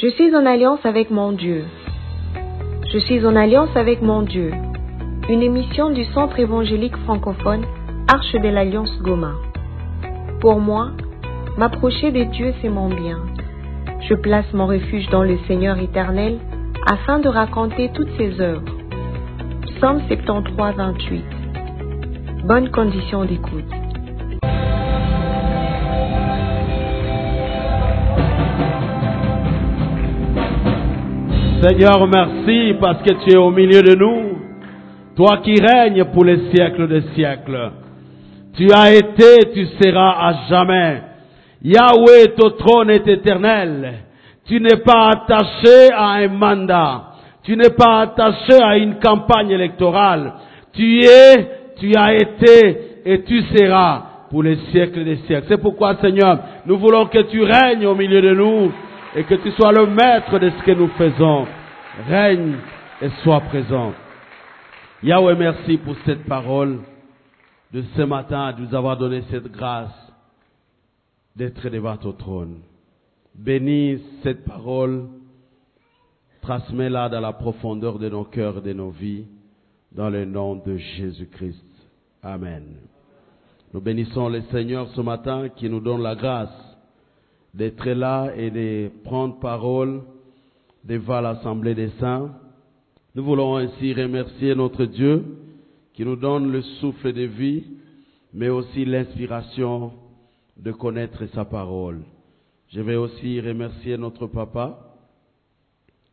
Je suis en alliance avec mon Dieu. Je suis en alliance avec mon Dieu. Une émission du Centre évangélique francophone Arche de l'Alliance Goma. Pour moi, m'approcher de Dieu, c'est mon bien. Je place mon refuge dans le Seigneur éternel afin de raconter toutes ses œuvres. Psaume 73, 28. Bonne condition d'écoute. Seigneur, merci parce que tu es au milieu de nous. Toi qui règnes pour les siècles des siècles. Tu as été, tu seras à jamais. Yahweh, ton trône est éternel. Tu n'es pas attaché à un mandat. Tu n'es pas attaché à une campagne électorale. Tu es, tu as été et tu seras pour les siècles des siècles. C'est pourquoi, Seigneur, nous voulons que tu règnes au milieu de nous et que tu sois le maître de ce que nous faisons. Règne et sois présent. Yahweh, merci pour cette parole de ce matin, de nous avoir donné cette grâce d'être devant ton trône. Bénis cette parole, transmets-la dans la profondeur de nos cœurs et de nos vies, dans le nom de Jésus-Christ. Amen. Nous bénissons le Seigneur ce matin qui nous donne la grâce d'être là et de prendre parole devant l'Assemblée des saints. Nous voulons ainsi remercier notre Dieu qui nous donne le souffle de vie, mais aussi l'inspiration de connaître sa parole. Je vais aussi remercier notre papa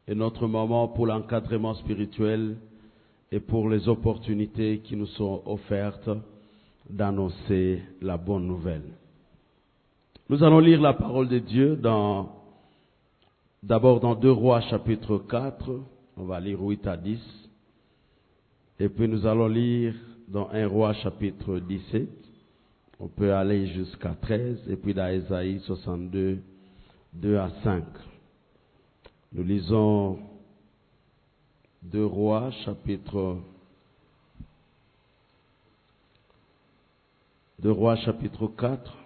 et notre maman pour l'encadrement spirituel et pour les opportunités qui nous sont offertes d'annoncer la bonne nouvelle. Nous allons lire la parole de Dieu dans, d'abord dans 2 Rois chapitre 4, on va lire 8 à 10, et puis nous allons lire dans 1 Roi chapitre 17, on peut aller jusqu'à 13, et puis dans Ésaïe 62, 2 à 5. Nous lisons 2 Rois chapitre 2 Rois chapitre 4,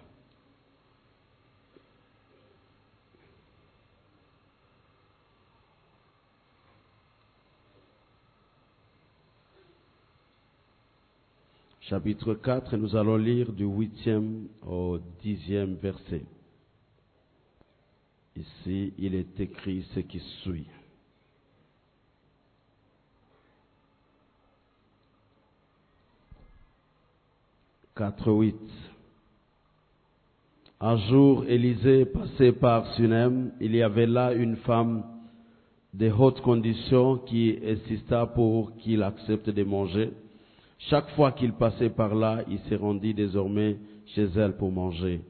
chapitre 4, et nous allons lire du huitième au dixième verset. Ici, il est écrit ce qui suit. Quatre huit. Un jour, Élisée passait par Sunem. Il y avait là une femme de haute condition qui insista pour qu'il accepte de manger. Chaque fois qu'il passait par là, il se rendit désormais chez elle pour manger.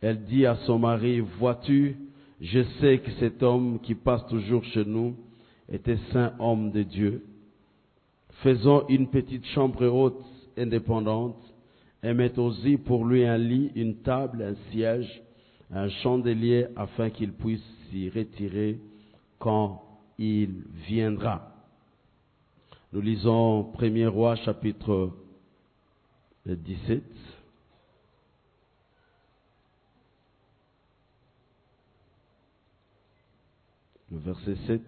Elle dit à son mari, vois-tu, je sais que cet homme qui passe toujours chez nous était saint homme de Dieu. Faisons une petite chambre haute indépendante et mettons aussi pour lui un lit, une table, un siège, un chandelier afin qu'il puisse s'y retirer quand il viendra. Nous lisons 1er roi chapitre 17. Le verset 7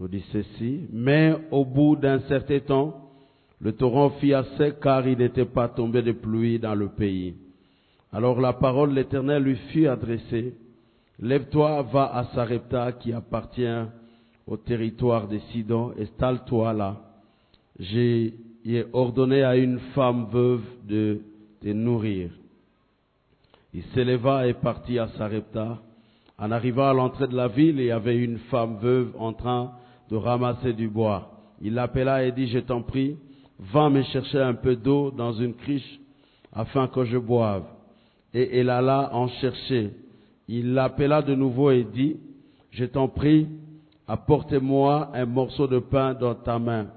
nous dit ceci. Mais au bout d'un certain temps, le torrent fit assez car il n'était pas tombé de pluie dans le pays. Alors la parole de l'Éternel lui fut adressée. Lève-toi, va à Sarepta qui appartient au territoire de Sidon, installe-toi là. J'ai ordonné à une femme veuve de te nourrir. Il s'éleva et partit à Sarepta. En arrivant à l'entrée de la ville, il y avait une femme veuve en train de ramasser du bois. Il l'appela et dit, je t'en prie, va me chercher un peu d'eau dans une criche afin que je boive. Et elle alla en chercher. Il l'appela de nouveau et dit, je t'en prie, apportez-moi un morceau de pain dans ta main.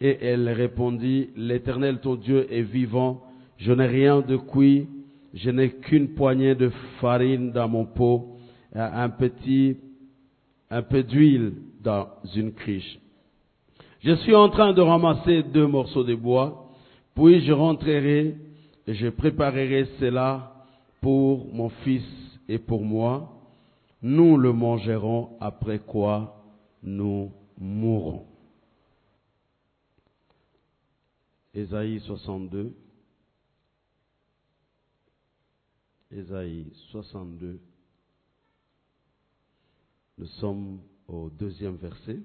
Et elle répondit, l'Éternel ton Dieu est vivant, je n'ai rien de cuit, je n'ai qu'une poignée de farine dans mon pot, un petit, un peu d'huile dans une criche. Je suis en train de ramasser deux morceaux de bois, puis je rentrerai et je préparerai cela pour mon fils et pour moi. Nous le mangerons, après quoi nous mourrons. Ésaïe 62. Ésaïe 62. Nous sommes au deuxième verset.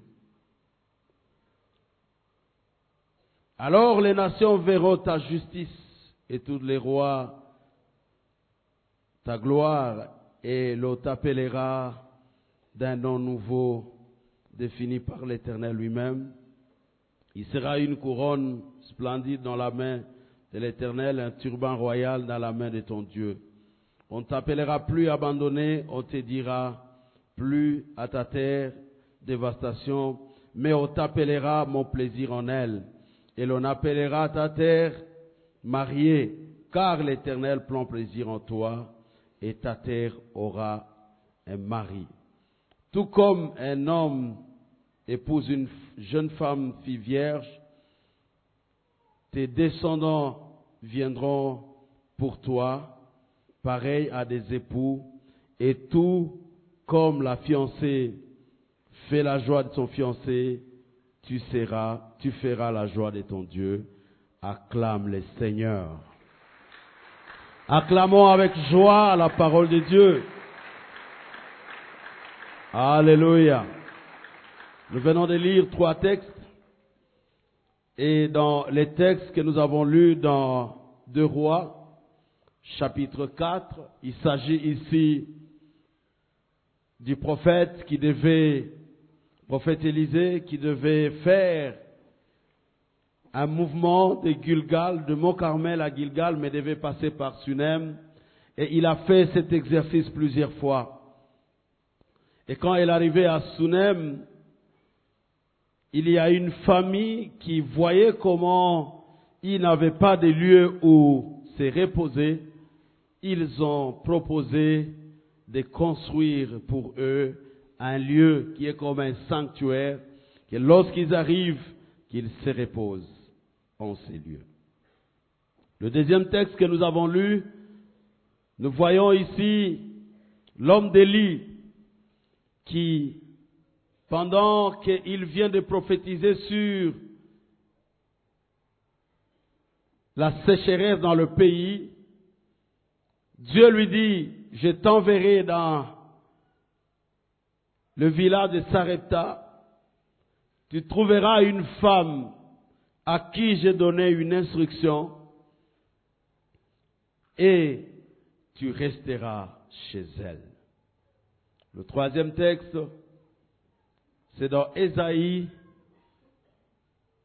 Alors les nations verront ta justice et tous les rois ta gloire et l'on t'appellera d'un nom nouveau défini par l'Éternel lui-même. Il sera une couronne splendide dans la main de l'Éternel, un turban royal dans la main de ton Dieu. On t'appellera plus abandonné, on te dira plus à ta terre dévastation, mais on t'appellera mon plaisir en elle. Et l'on appellera ta terre mariée, car l'Éternel prend plaisir en toi, et ta terre aura un mari. Tout comme un homme épouse une jeune femme fille vierge, tes descendants viendront pour toi, pareil à des époux, et tout comme la fiancée fait la joie de son fiancé, tu seras, tu feras la joie de ton Dieu. Acclame le Seigneur. Acclamons avec joie la parole de Dieu. Alléluia. Nous venons de lire trois textes. Et dans les textes que nous avons lus dans Deux Rois, chapitre 4, il s'agit ici du prophète qui devait, prophète Élisée, qui devait faire un mouvement de Gilgal, de Mont Carmel à Gilgal, mais devait passer par Sunem. Et il a fait cet exercice plusieurs fois. Et quand il est arrivé à Sunem, il y a une famille qui voyait comment il n'avait pas de lieu où se reposer. Ils ont proposé de construire pour eux un lieu qui est comme un sanctuaire, que lorsqu'ils arrivent, qu'ils se reposent en ces. Le deuxième texte que nous avons lu, nous voyons ici l'homme d'Élie qui, pendant qu'il vient de prophétiser sur la sécheresse dans le pays, Dieu lui dit, je t'enverrai dans le village de Sarepta, tu trouveras une femme à qui j'ai donné une instruction et tu resteras chez elle. Le troisième texte, c'est dans Ésaïe,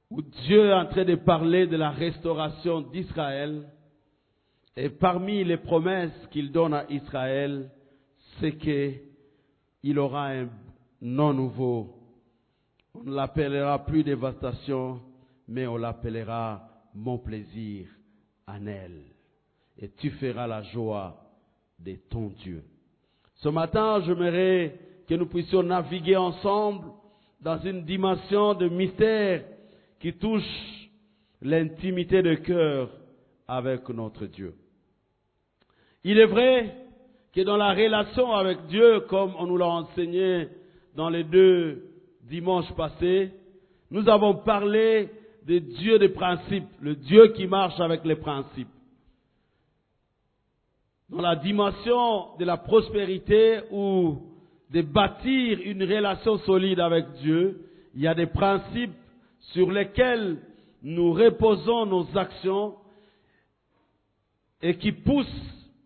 où Dieu est en train de parler de la restauration d'Israël. Et parmi les promesses qu'il donne à Israël, c'est qu'il aura un nom nouveau. On ne l'appellera plus dévastation, mais on l'appellera mon plaisir en elle. Et tu feras la joie de ton Dieu. Ce matin, j'aimerais que nous puissions naviguer ensemble dans une dimension de mystère qui touche l'intimité de cœur avec notre Dieu. Il est vrai que dans la relation avec Dieu, comme on nous l'a enseigné dans les deux dimanches passés, nous avons parlé de Dieu des principes, le Dieu qui marche avec les principes. Dans la dimension de la prospérité ou de bâtir une relation solide avec Dieu, il y a des principes sur lesquels nous reposons nos actions et qui poussent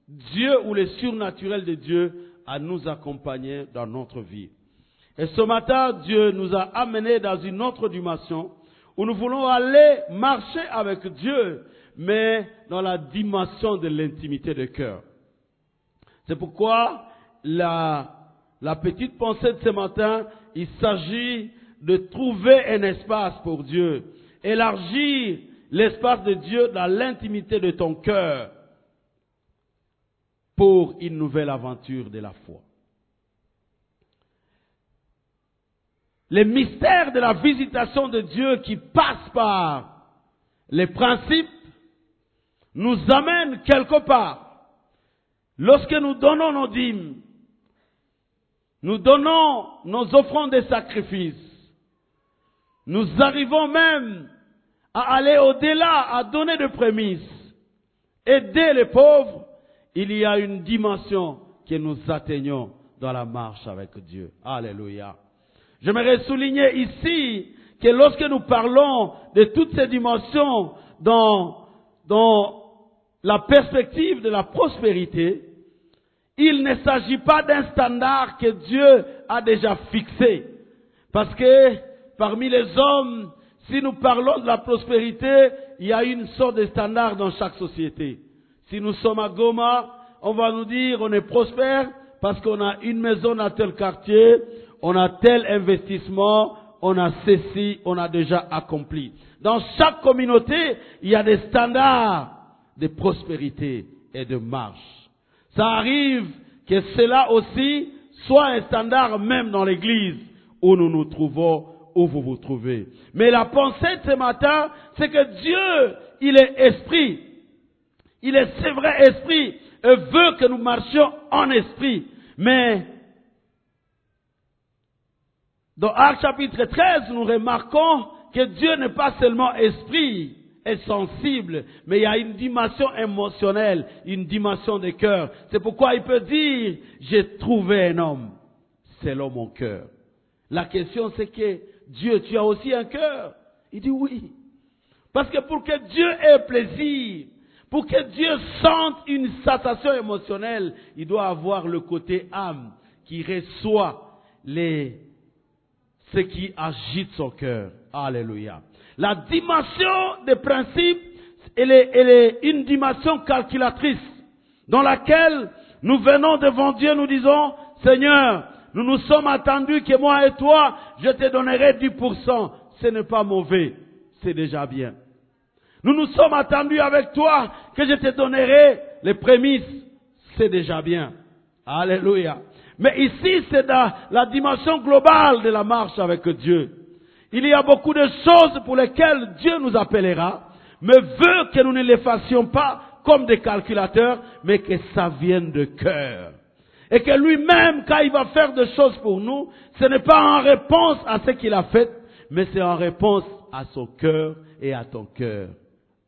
Dieu ou le surnaturel de Dieu à nous accompagner dans notre vie. Et ce matin, Dieu nous a amenés dans une autre dimension nous voulons aller marcher avec Dieu, mais dans la dimension de l'intimité de cœur. C'est pourquoi la petite pensée de ce matin, il s'agit de trouver un espace pour Dieu, élargir l'espace de Dieu dans l'intimité de ton cœur pour une nouvelle aventure de la foi. Les mystères de la visitation de Dieu qui passent par les principes nous amènent quelque part. Lorsque nous donnons nos dîmes, Nous donnons nos offrandes et sacrifices. Nous arrivons même à aller au-delà, à donner des prémices. Aider les pauvres, il y a une dimension que nous atteignons dans la marche avec Dieu. Alléluia. J'aimerais souligner ici que lorsque nous parlons de toutes ces dimensions dans, dans la perspective de la prospérité, il ne s'agit pas d'un standard que Dieu a déjà fixé. Parce que parmi les hommes, si nous parlons de la prospérité, il y a une sorte de standard dans chaque société. Si nous sommes à Goma, on va nous dire on est prospère parce qu'on a une maison dans tel quartier, on a tel investissement, on a ceci, on a déjà accompli. Dans chaque communauté, il y a des standards de prospérité et de marche. Ça arrive que cela aussi soit un standard même dans l'église où nous nous trouvons, où vous vous trouvez. Mais la pensée de ce matin, c'est que Dieu, il est esprit. Il est, c'est vrai, esprit, et veut que nous marchions en esprit. Mais, dans Acte chapitre 13, nous remarquons que Dieu n'est pas seulement esprit et sensible, mais il y a une dimension émotionnelle, une dimension de cœur. C'est pourquoi il peut dire, j'ai trouvé un homme selon mon cœur. La question c'est que Dieu, tu as aussi un cœur. Il dit oui. Parce que pour que Dieu ait plaisir, pour que Dieu sente une sensation émotionnelle, il doit avoir le côté âme qui reçoit les, ce qui agite son cœur. Alléluia. La dimension des principes, elle est, une dimension calculatrice dans laquelle nous venons devant Dieu, nous disons, Seigneur, nous nous sommes attendus que moi et toi, je te donnerai 10%. Ce n'est pas mauvais, c'est déjà bien. Nous nous sommes attendus avec toi que je te donnerai les prémices. C'est déjà bien. Alléluia. Mais ici, c'est dans la dimension globale de la marche avec Dieu. Il y a beaucoup de choses pour lesquelles Dieu nous appellera, mais veut que nous ne les fassions pas comme des calculateurs, mais que ça vienne de cœur. Et que lui-même, quand il va faire des choses pour nous, ce n'est pas en réponse à ce qu'il a fait, mais c'est en réponse à son cœur et à ton cœur.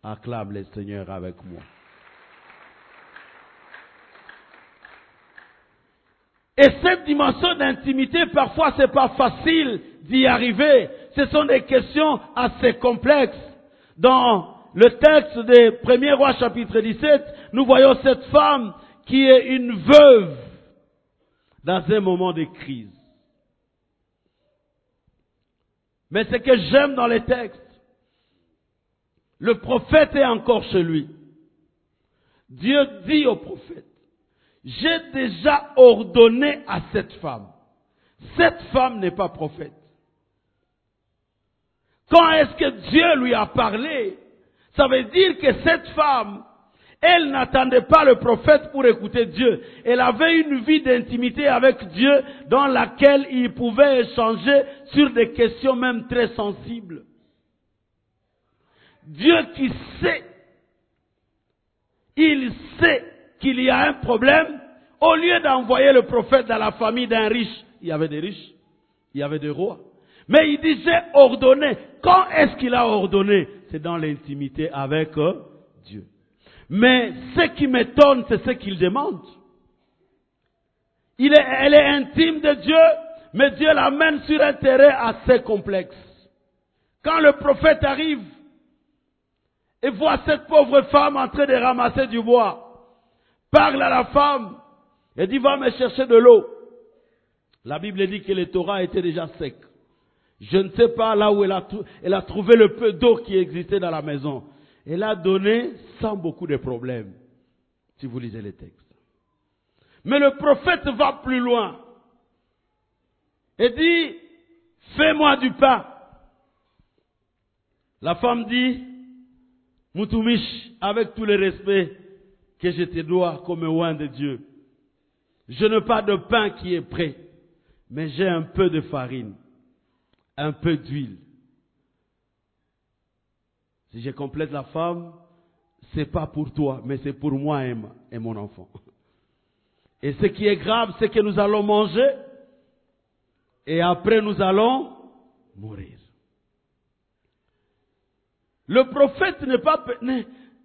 Acclame le Seigneur avec moi. Et cette dimension d'intimité, parfois, c'est pas facile d'y arriver. Ce sont des questions assez complexes. Dans le texte des premiers rois chapitre 17, nous voyons cette femme qui est une veuve dans un moment de crise. Mais ce que j'aime dans les textes, le prophète est encore chez lui. Dieu dit au prophète, j'ai déjà ordonné à cette femme. Cette femme n'est pas prophète. Quand est-ce que Dieu lui a parlé? Ça veut dire que cette femme, elle n'attendait pas le prophète pour écouter Dieu. Elle avait une vie d'intimité avec Dieu dans laquelle il pouvait échanger sur des questions même très sensibles. Dieu qui sait, il sait qu'il y a un problème, au lieu d'envoyer le prophète dans la famille d'un riche, il y avait des riches, il y avait des rois. Mais il disait ordonner. Quand est-ce qu'il a ordonné? C'est dans l'intimité avec euh, Dieu. Mais ce qui m'étonne, c'est ce qu'il demande. Elle est intime de Dieu, mais Dieu l'amène sur un terrain assez complexe. Quand le prophète arrive et voit cette pauvre femme en train de ramasser du bois, parle à la femme et dit va me chercher de l'eau. La Bible dit que le Torah était déjà sec. Je ne sais pas là où elle a, trouvé le peu d'eau qui existait dans la maison. Elle a donné sans beaucoup de problèmes, si vous lisez les textes. Mais le prophète va plus loin et dit, fais-moi du pain. La femme dit, Moutumish, avec tout le respect que je te dois comme oin de Dieu, je n'ai pas de pain qui est prêt, mais j'ai un peu de farine, un peu d'huile. Si je complète la femme, c'est pas pour toi, mais c'est pour moi et mon enfant. Et ce qui est grave, c'est que nous allons manger Et après, nous allons mourir. Le prophète n'est pas,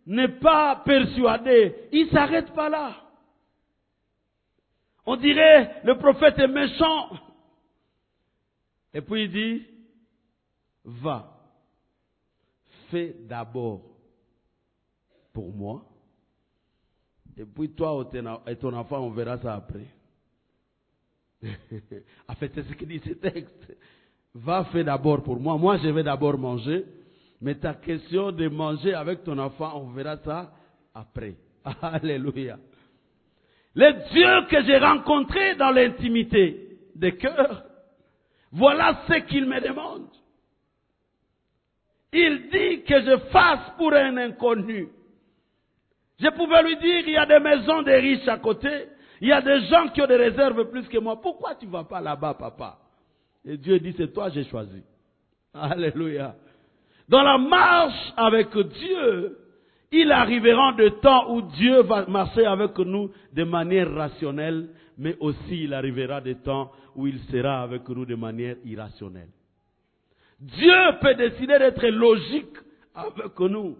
n'est- pas persuadé. Il s'arrête pas là. On dirait, le prophète est méchant. Et puis il dit, va, fais d'abord pour moi. Et puis toi et ton enfant, on verra ça après. en fait, c'est ce que dit ce texte. Va, fais d'abord pour moi. Moi, je vais d'abord manger. Mais ta question de manger avec ton enfant, on verra ça après. Alléluia. Les dieux que j'ai rencontrés dans l'intimité des cœurs, voilà ce qu'il me demande. Il dit que je fasse pour un inconnu. Je pouvais lui dire, il y a des maisons des riches à côté, il y a des gens qui ont des réserves plus que moi. Pourquoi tu ne vas pas là-bas, papa? Et Dieu dit, c'est toi, j'ai choisi. Alléluia. Dans la marche avec Dieu, il arrivera de temps où Dieu va marcher avec nous de manière rationnelle, mais aussi il arrivera des temps où il sera avec nous de manière irrationnelle. Dieu peut décider d'être logique avec nous,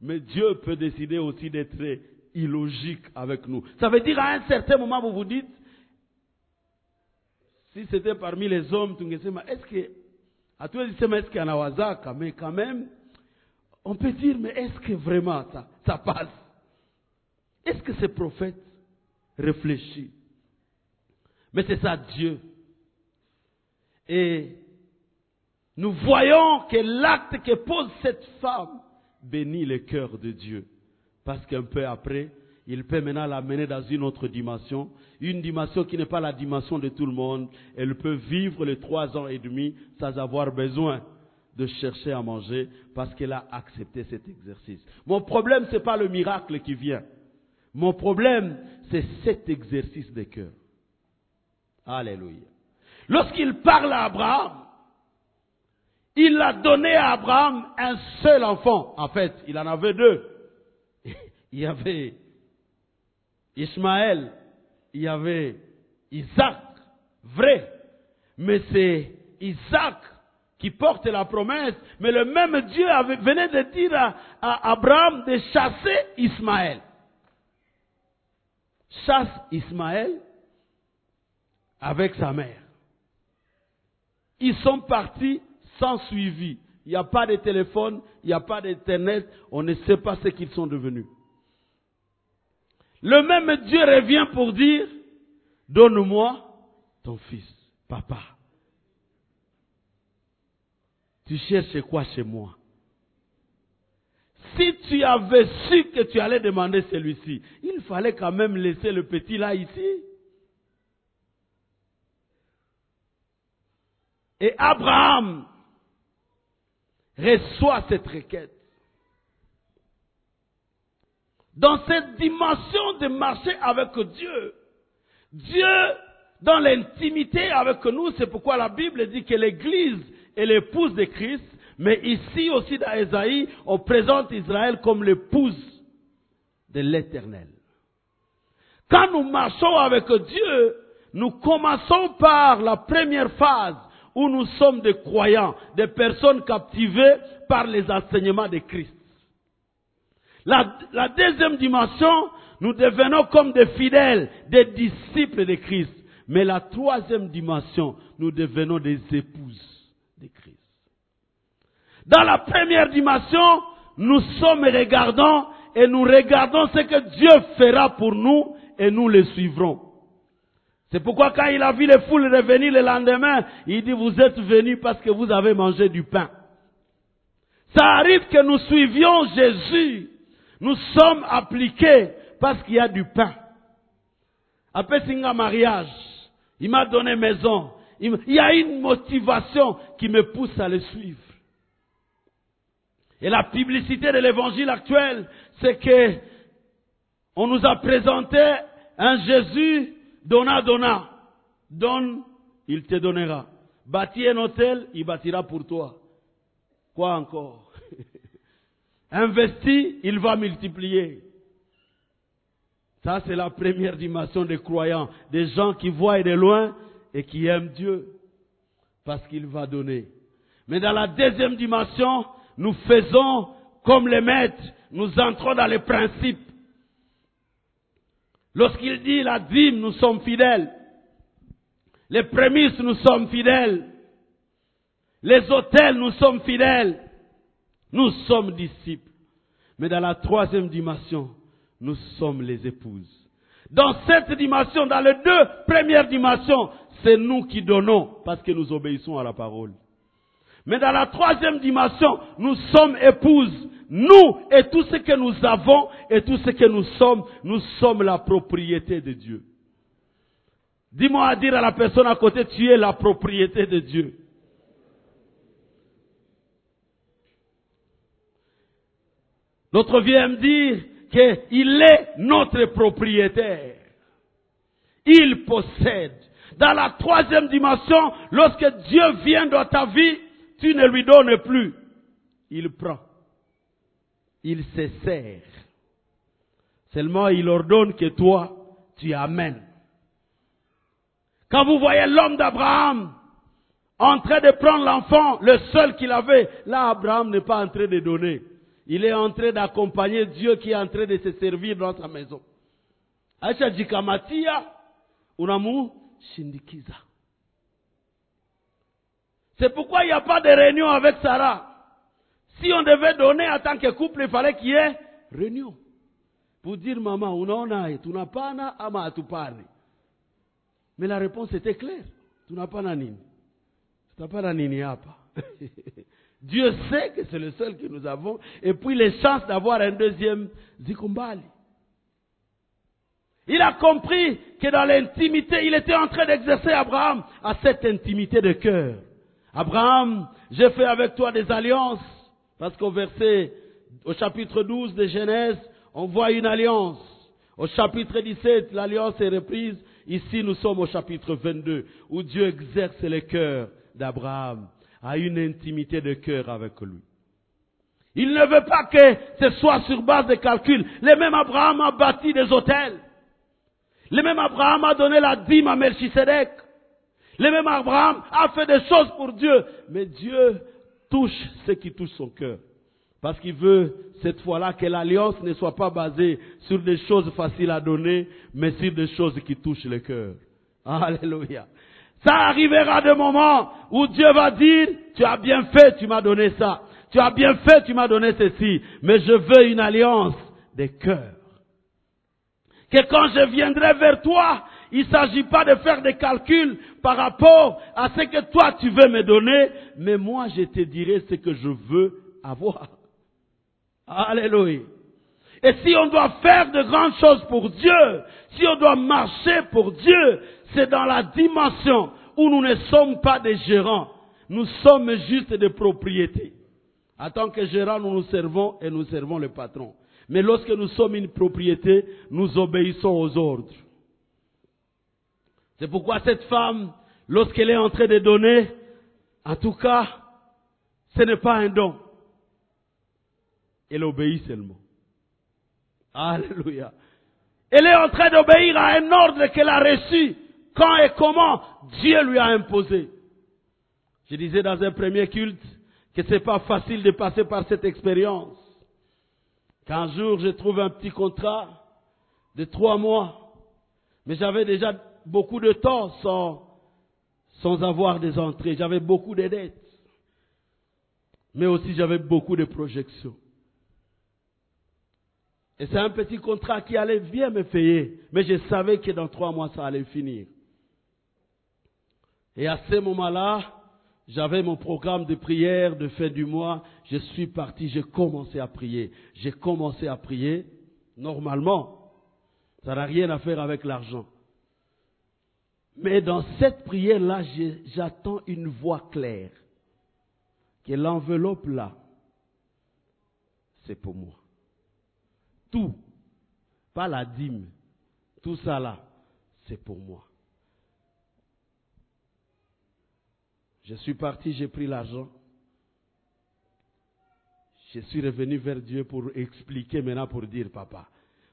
mais Dieu peut décider aussi d'être illogique avec nous. Ça veut dire à un certain moment, vous vous dites, si c'était parmi les hommes, est-ce que, à toi, est-ce qu'il y en a mais quand même, on peut dire, mais est-ce que vraiment ça, ça passe Est-ce que ces prophètes réfléchissent Mais c'est ça Dieu. Et nous voyons que l'acte que pose cette femme bénit le cœur de Dieu. Parce qu'un peu après, il peut maintenant l'amener dans une autre dimension, une dimension qui n'est pas la dimension de tout le monde. Elle peut vivre les trois ans et demi sans avoir besoin de chercher à manger parce qu'elle a accepté cet exercice. Mon problème, ce n'est pas le miracle qui vient. Mon problème, c'est cet exercice de cœur. Alléluia. Lorsqu'il parle à Abraham, il a donné à Abraham un seul enfant. En fait, il en avait deux. Il y avait Ismaël, il y avait Isaac, vrai. Mais c'est Isaac qui porte la promesse. Mais le même Dieu venait de dire à Abraham de chasser Ismaël. Chasse Ismaël avec sa mère. Ils sont partis sans suivi. Il n'y a pas de téléphone, il n'y a pas d'internet, on ne sait pas ce qu'ils sont devenus. Le même Dieu revient pour dire, donne-moi ton fils, papa. Tu cherches quoi chez moi? Si tu avais su que tu allais demander celui-ci, il fallait quand même laisser le petit là ici. Et Abraham reçoit cette requête. Dans cette dimension de marcher avec Dieu, Dieu, dans l'intimité avec nous, c'est pourquoi la Bible dit que l'Église est l'épouse de Christ, mais ici aussi dans Esaïe, on présente Israël comme l'épouse de l'Éternel. Quand nous marchons avec Dieu, nous commençons par la première phase où nous sommes des croyants, des personnes captivées par les enseignements de Christ. La, deuxième dimension, nous devenons comme des fidèles, des disciples de Christ. Mais la troisième dimension, nous devenons des épouses de Christ. Dans la première dimension, nous sommes regardants et nous regardons ce que Dieu fera pour nous et nous le suivrons. C'est pourquoi quand il a vu les foules revenir le lendemain, il dit, vous êtes venus parce que vous avez mangé du pain. Ça arrive que nous suivions Jésus. Nous sommes appliqués parce qu'il y a du pain. Après Singa mariage, il m'a donné maison. Il y a une motivation qui me pousse à le suivre. Et la publicité de l'évangile actuel, c'est que on nous a présenté un Jésus Donna, donna. Donne, il te donnera. Bâtis un hôtel, il bâtira pour toi. Quoi encore? Investis, il va multiplier. Ça, c'est la première dimension des croyants, des gens qui voient de loin et qui aiment Dieu. parce qu'il va donner. Mais dans la deuxième dimension, nous faisons comme les maîtres, nous entrons dans les principes. Lorsqu'il dit la dîme, nous sommes fidèles. Les prémices, nous sommes fidèles. Les hôtels, nous sommes fidèles. Nous sommes disciples. Mais dans la troisième dimension, nous sommes les épouses. Dans cette dimension, dans les deux premières dimensions, c'est nous qui donnons parce que nous obéissons à la parole. Mais dans la troisième dimension, nous sommes épouses. Nous et tout ce que nous avons et tout ce que nous sommes, nous sommes la propriété de Dieu. Dis-moi à dire à la personne à côté, tu es la propriété de Dieu. L'autre vient me dire qu'il est notre propriétaire. Il possède. Dans la troisième dimension, lorsque Dieu vient dans ta vie, tu ne lui donnes plus. Il prend. Il se sert. Seulement, il ordonne que toi, tu amènes. Quand vous voyez l'homme d'Abraham en train de prendre l'enfant, le seul qu'il avait, là, Abraham n'est pas en train de donner. Il est en train d'accompagner Dieu qui est en train de se servir dans sa maison. C'est pourquoi il n'y a pas de réunion avec Sarah. Si on devait donner en tant que couple, il fallait qu'il y ait réunion. Pour dire, maman, unaona, tunapana ama atupani. Mais la réponse était claire. Tunapana nini? Tunapana nini hapa? Dieu sait que c'est le seul que nous avons. Et puis les chances d'avoir un deuxième zikumbali. Il a compris que dans l'intimité, il était en train d'exercer Abraham à cette intimité de cœur. Abraham, j'ai fait avec toi des alliances. Parce qu'au verset, au chapitre 12 de Genèse, on voit une alliance. Au chapitre 17, l'alliance est reprise. Ici, nous sommes au chapitre 22, où Dieu exerce le cœur d'Abraham à une intimité de cœur avec lui. Il ne veut pas que ce soit sur base de calculs. Le même Abraham a bâti des hôtels. Le même Abraham a donné la dîme à Melchisedec. Le même Abraham a fait des choses pour Dieu. Mais Dieu touche ce qui touche son cœur. Parce qu'il veut cette fois-là que l'alliance ne soit pas basée sur des choses faciles à donner, mais sur des choses qui touchent le cœur. Alléluia. Ça arrivera des moments où Dieu va dire, tu as bien fait, tu m'as donné ça. Tu as bien fait, tu m'as donné ceci. Mais je veux une alliance des cœurs. Que quand je viendrai vers toi, il ne s'agit pas de faire des calculs par rapport à ce que toi tu veux me donner, mais moi je te dirai ce que je veux avoir. Alléluia. Et si on doit faire de grandes choses pour Dieu, si on doit marcher pour Dieu, c'est dans la dimension où nous ne sommes pas des gérants, nous sommes juste des propriétés. En tant que gérants, nous nous servons et nous servons le patron. Mais lorsque nous sommes une propriété, nous obéissons aux ordres. C'est pourquoi cette femme, lorsqu'elle est en train de donner, en tout cas, ce n'est pas un don. Elle obéit seulement. Alléluia. Elle est en train d'obéir à un ordre qu'elle a reçu. Quand et comment Dieu lui a imposé. Je disais dans un premier culte que c'est pas facile de passer par cette expérience. Qu'un jour je trouve un petit contrat de trois mois, mais j'avais déjà beaucoup de temps sans, sans avoir des entrées. J'avais beaucoup de dettes. Mais aussi j'avais beaucoup de projections. Et c'est un petit contrat qui allait bien me payer. Mais je savais que dans trois mois, ça allait finir. Et à ce moment-là, j'avais mon programme de prière de fin du mois. Je suis parti, j'ai commencé à prier. J'ai commencé à prier. Normalement, ça n'a rien à faire avec l'argent. Mais dans cette prière-là, j'attends une voix claire. Que l'enveloppe là, c'est pour moi. Tout, pas la dîme, tout ça là, c'est pour moi. Je suis parti, j'ai pris l'argent. Je suis revenu vers Dieu pour expliquer maintenant, pour dire, papa,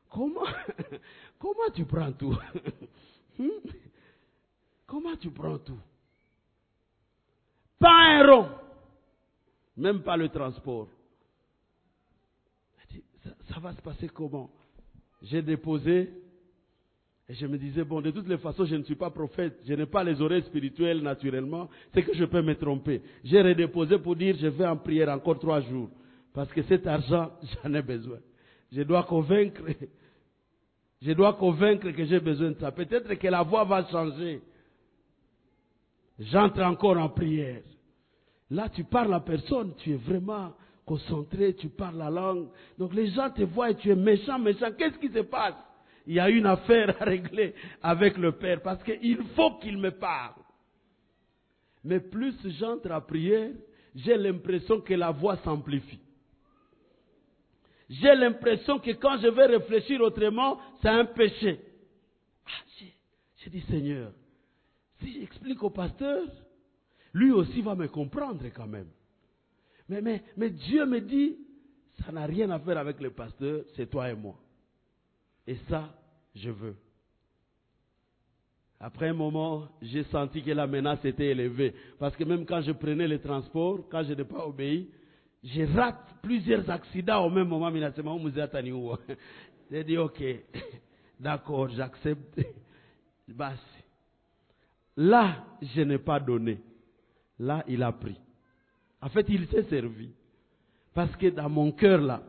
comment, comment tu prends tout? Hmm? Comment tu prends tout? Un rond. Même pas le transport. Ça va se passer comment? J'ai déposé et je me disais, bon, de toutes les façons, je ne suis pas prophète, je n'ai pas les oreilles spirituelles naturellement, c'est que je peux me tromper. J'ai redéposé pour dire, je vais en prière encore trois jours, parce que cet argent, j'en ai besoin. Je dois convaincre, je dois convaincre que j'ai besoin de ça. Peut-être que la voix va changer. J'entre encore en prière. Là, tu parles à personne, tu es vraiment concentré, tu parles la langue. Donc les gens te voient et tu es méchant, méchant. Qu'est-ce qui se passe? Il y a une affaire à régler avec le Père parce qu'il faut qu'il me parle. Mais plus j'entre à prière, j'ai l'impression que la voix s'amplifie. J'ai l'impression que quand je vais réfléchir autrement, c'est un péché. Ah, j'ai dit Seigneur, si j'explique au pasteur, lui aussi va me comprendre quand même. Mais, mais, mais Dieu me dit, ça n'a rien à faire avec le pasteur, c'est toi et moi. Et ça, je veux. Après un moment, j'ai senti que la menace était élevée. Parce que même quand je prenais les transports, quand je n'ai pas obéi, je rate plusieurs accidents au même moment. J'ai dit, ok, d'accord, j'accepte. Là, je n'ai pas donné. Là, il a pris. En fait, il s'est servi. Parce que dans mon cœur, là,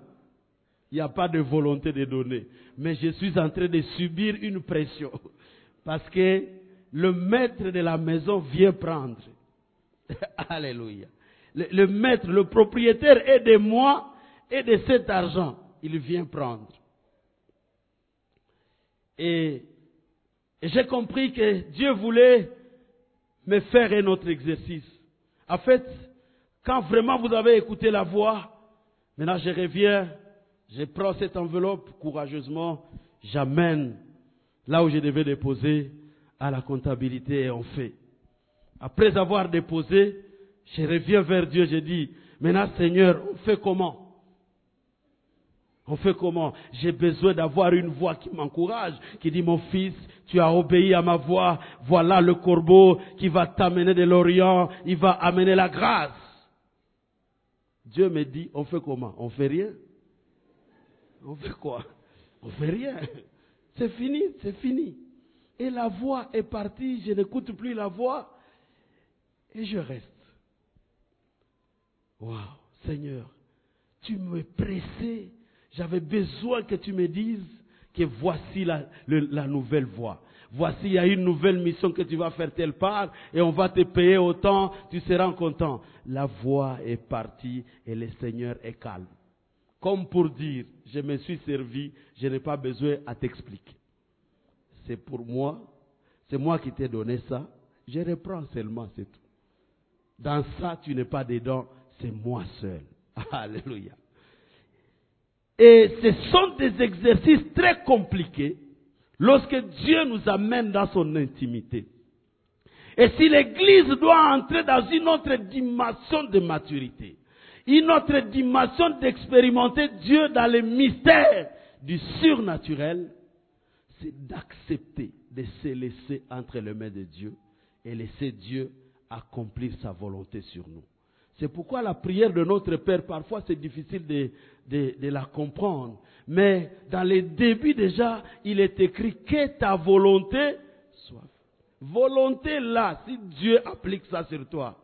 il n'y a pas de volonté de donner. Mais je suis en train de subir une pression. Parce que le maître de la maison vient prendre. Alléluia. Le, maître, le propriétaire est de moi et de cet argent. Il vient prendre. Et, et j'ai compris que Dieu voulait me faire un autre exercice. En fait, quand vraiment vous avez écouté la voix, maintenant je reviens je prends cette enveloppe courageusement, j'amène là où je devais déposer à la comptabilité et on fait. Après avoir déposé, je reviens vers Dieu, je dis, maintenant Seigneur, on fait comment? On fait comment? J'ai besoin d'avoir une voix qui m'encourage, qui dit, mon fils, tu as obéi à ma voix, voilà le corbeau qui va t'amener de l'Orient, il va amener la grâce. Dieu me dit, on fait comment? On fait rien? On fait quoi? On fait rien. C'est fini, c'est fini. Et la voix est partie, je n'écoute plus la voix et je reste. Waouh, Seigneur, tu me pressais, j'avais besoin que tu me dises que voici la, nouvelle voie. Voici, il y a une nouvelle mission que tu vas faire telle part et on va te payer autant, tu seras content. La voix est partie et le Seigneur est calme. Comme pour dire, je me suis servi, je n'ai pas besoin à t'expliquer. C'est pour moi, c'est moi qui t'ai donné ça, je reprends seulement, c'est tout. Dans ça, tu n'es pas dedans, c'est moi seul. Alléluia. Et ce sont des exercices très compliqués lorsque Dieu nous amène dans son intimité. Et si l'Église doit entrer dans une autre dimension de maturité, une autre dimension d'expérimenter Dieu dans les mystères du surnaturel, c'est d'accepter de se laisser entre les mains de Dieu et laisser Dieu accomplir sa volonté sur nous. C'est pourquoi la prière de notre Père, parfois c'est difficile de, de, la comprendre. Mais dans les débuts déjà, il est écrit que ta volonté soit. Volonté là, si Dieu applique ça sur toi,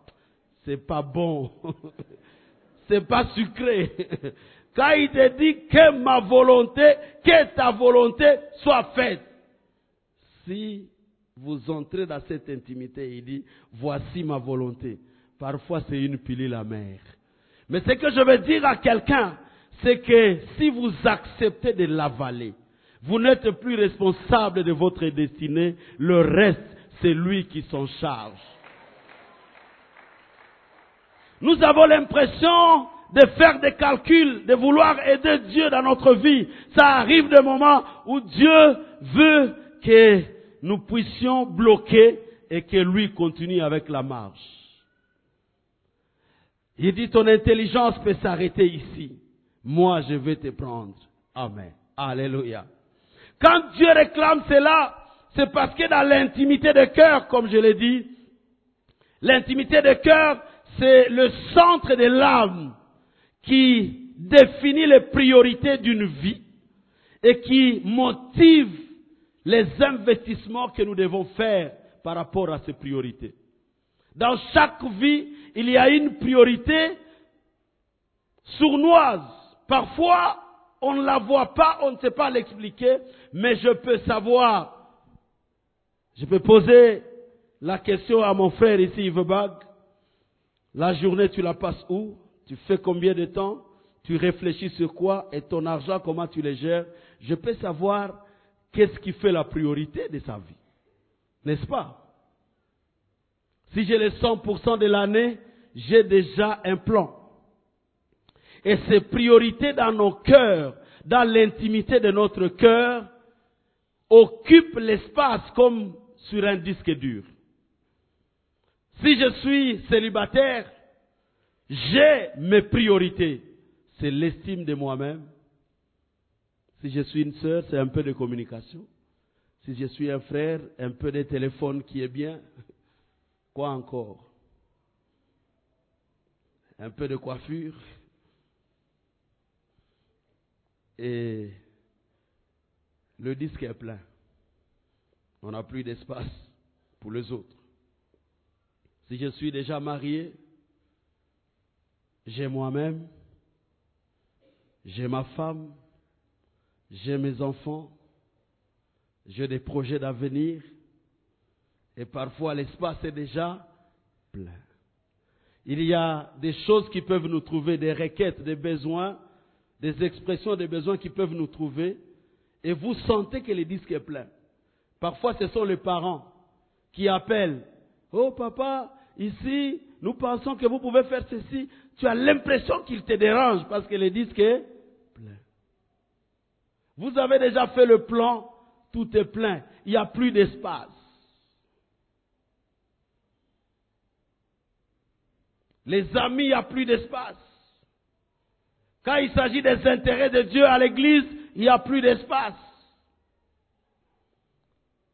c'est pas bon. c'est pas sucré. Quand il te dit que ma volonté, que ta volonté soit faite. Si vous entrez dans cette intimité, il dit, voici ma volonté. Parfois c'est une pilule amère. Mais ce que je veux dire à quelqu'un, c'est que si vous acceptez de l'avaler, vous n'êtes plus responsable de votre destinée, le reste, c'est lui qui s'en charge. Nous avons l'impression de faire des calculs, de vouloir aider Dieu dans notre vie. Ça arrive des moments où Dieu veut que nous puissions bloquer et que lui continue avec la marche. Il dit ton intelligence peut s'arrêter ici. Moi, je vais te prendre. Amen. Alléluia. Quand Dieu réclame cela, c'est parce que dans l'intimité de cœur, comme je l'ai dit, l'intimité de cœur, c'est le centre de l'âme qui définit les priorités d'une vie et qui motive les investissements que nous devons faire par rapport à ces priorités. Dans chaque vie, il y a une priorité sournoise. Parfois, on ne la voit pas, on ne sait pas l'expliquer, mais je peux savoir. Je peux poser la question à mon frère ici, Yves Bag. La journée, tu la passes où? Tu fais combien de temps? Tu réfléchis sur quoi? Et ton argent, comment tu le gères? Je peux savoir qu'est-ce qui fait la priorité de sa vie. N'est-ce pas? Si j'ai les 100% de l'année, j'ai déjà un plan. Et ces priorités dans nos cœurs, dans l'intimité de notre cœur, occupent l'espace comme sur un disque dur. Si je suis célibataire, j'ai mes priorités. C'est l'estime de moi-même. Si je suis une sœur, c'est un peu de communication. Si je suis un frère, un peu de téléphone qui est bien. Quoi encore? Un peu de coiffure. Et le disque est plein. On n'a plus d'espace pour les autres. Si je suis déjà marié, j'ai moi-même, j'ai ma femme, j'ai mes enfants, j'ai des projets d'avenir, et parfois l'espace est déjà plein. Il y a des choses qui peuvent nous trouver, des requêtes, des besoins, des expressions des besoins qui peuvent nous trouver, et vous sentez que le disque est plein. Parfois, ce sont les parents qui appellent. Oh papa, ici, nous pensons que vous pouvez faire ceci. Tu as l'impression qu'il te dérange parce que le disque est plein. Vous avez déjà fait le plan, tout est plein. Il n'y a plus d'espace. Les amis, il n'y a plus d'espace. Quand il s'agit des intérêts de Dieu à l'église, il n'y a plus d'espace.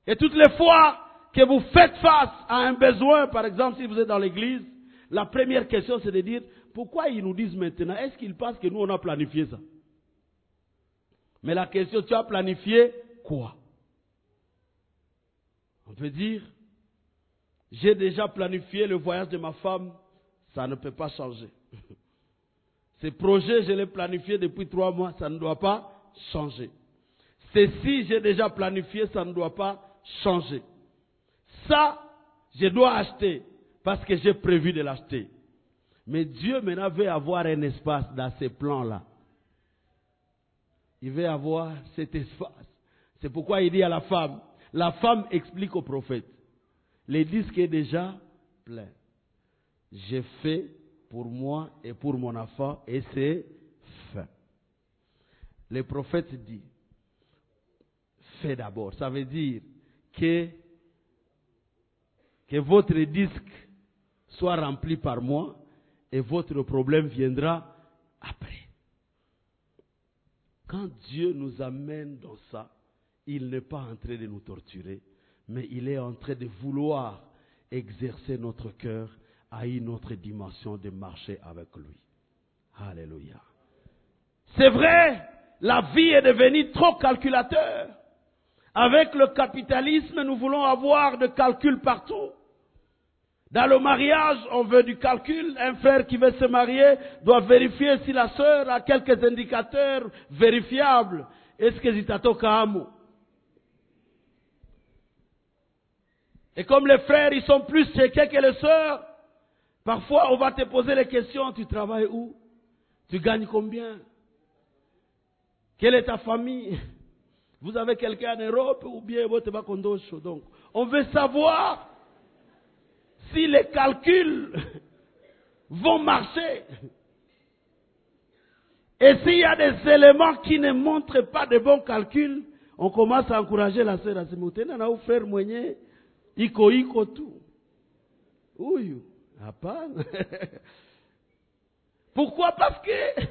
Et toutes les fois que vous faites face à un besoin, par exemple si vous êtes dans l'église, la première question c'est de dire, pourquoi ils nous disent maintenant, est-ce qu'ils pensent que nous on a planifié ça? Mais la question, tu as planifié quoi? On peut dire, j'ai déjà planifié le voyage de ma femme, ça ne peut pas changer. Ces projets, je les planifié depuis trois mois, ça ne doit pas changer. Ceci, j'ai déjà planifié, ça ne doit pas changer. Ça, je dois acheter parce que j'ai prévu de l'acheter. Mais Dieu maintenant veut avoir un espace dans ces plans-là. Il veut avoir cet espace. C'est pourquoi il dit à la femme, la femme explique au prophète, le disque est déjà plein. J'ai fait pour moi et pour mon enfant et c'est fin. Le prophète dit, fais d'abord. Ça veut dire que, que votre disque soit rempli par moi et votre problème viendra après. Quand Dieu nous amène dans ça, il n'est pas en train de nous torturer, mais il est en train de vouloir exercer notre cœur à une autre dimension de marcher avec lui. Alléluia. C'est vrai, la vie est devenue trop calculateur. Avec le capitalisme, nous voulons avoir de calcul partout. Dans le mariage, on veut du calcul. Un frère qui veut se marier doit vérifier si la sœur a quelques indicateurs vérifiables. Est-ce que? Et comme les frères, ils sont plus checkés que les sœurs, parfois on va te poser les questions, tu travailles où? Tu gagnes combien? Quelle est ta famille? Vous avez quelqu'un en Europe ou bien votre bakondosho Donc, on veut savoir si les calculs vont marcher. Et s'il y a des éléments qui ne montrent pas de bons calculs, on commence à encourager la sœur à se monter. On frère mwenye, iko iko tu. Hapana. Pourquoi? Parce que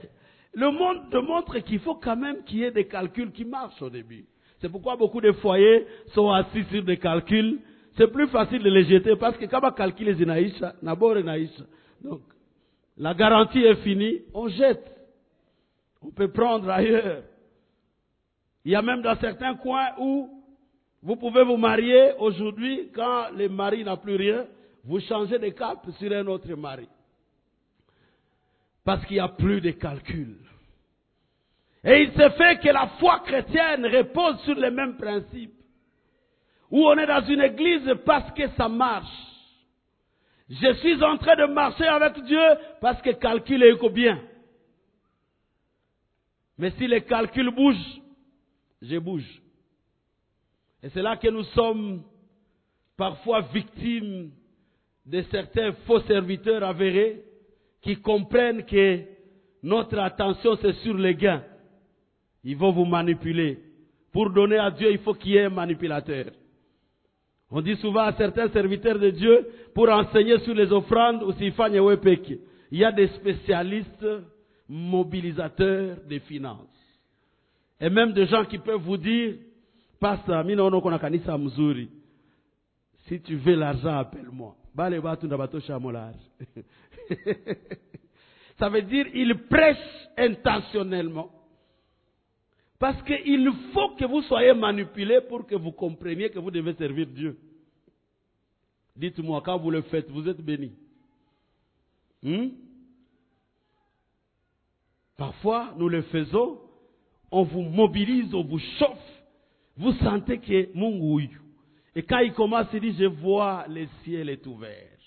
le monde démontre qu'il faut quand même qu'il y ait des calculs qui marchent au début. C'est pourquoi beaucoup de foyers sont assis sur des calculs. C'est plus facile de les jeter parce que quand on calcule les d'abord inaïsha. Donc, la garantie est finie, on jette. On peut prendre ailleurs. Il y a même dans certains coins où vous pouvez vous marier aujourd'hui, quand le mari n'a plus rien, vous changez de cap sur un autre mari. Parce qu'il n'y a plus de calcul. Et il se fait que la foi chrétienne repose sur les mêmes principes. Où on est dans une église parce que ça marche. Je suis en train de marcher avec Dieu parce que calcul est bien. Mais si les calculs bougent, je bouge. Et c'est là que nous sommes parfois victimes de certains faux serviteurs avérés qui comprennent que notre attention c'est sur les gains. Ils vont vous manipuler. Pour donner à Dieu, il faut qu'il y ait un manipulateur. On dit souvent à certains serviteurs de Dieu, pour enseigner sur les offrandes, il y a des spécialistes mobilisateurs des finances. Et même des gens qui peuvent vous dire, Pastor, si tu veux l'argent, appelle-moi. Ça veut dire, il prêche intentionnellement. Parce qu'il faut que vous soyez manipulé pour que vous compreniez que vous devez servir Dieu. Dites-moi, quand vous le faites, vous êtes béni. Hmm? Parfois, nous le faisons, on vous mobilise, on vous chauffe. Vous sentez que mon Et quand il commence, il dit, je vois le ciel est ouvert.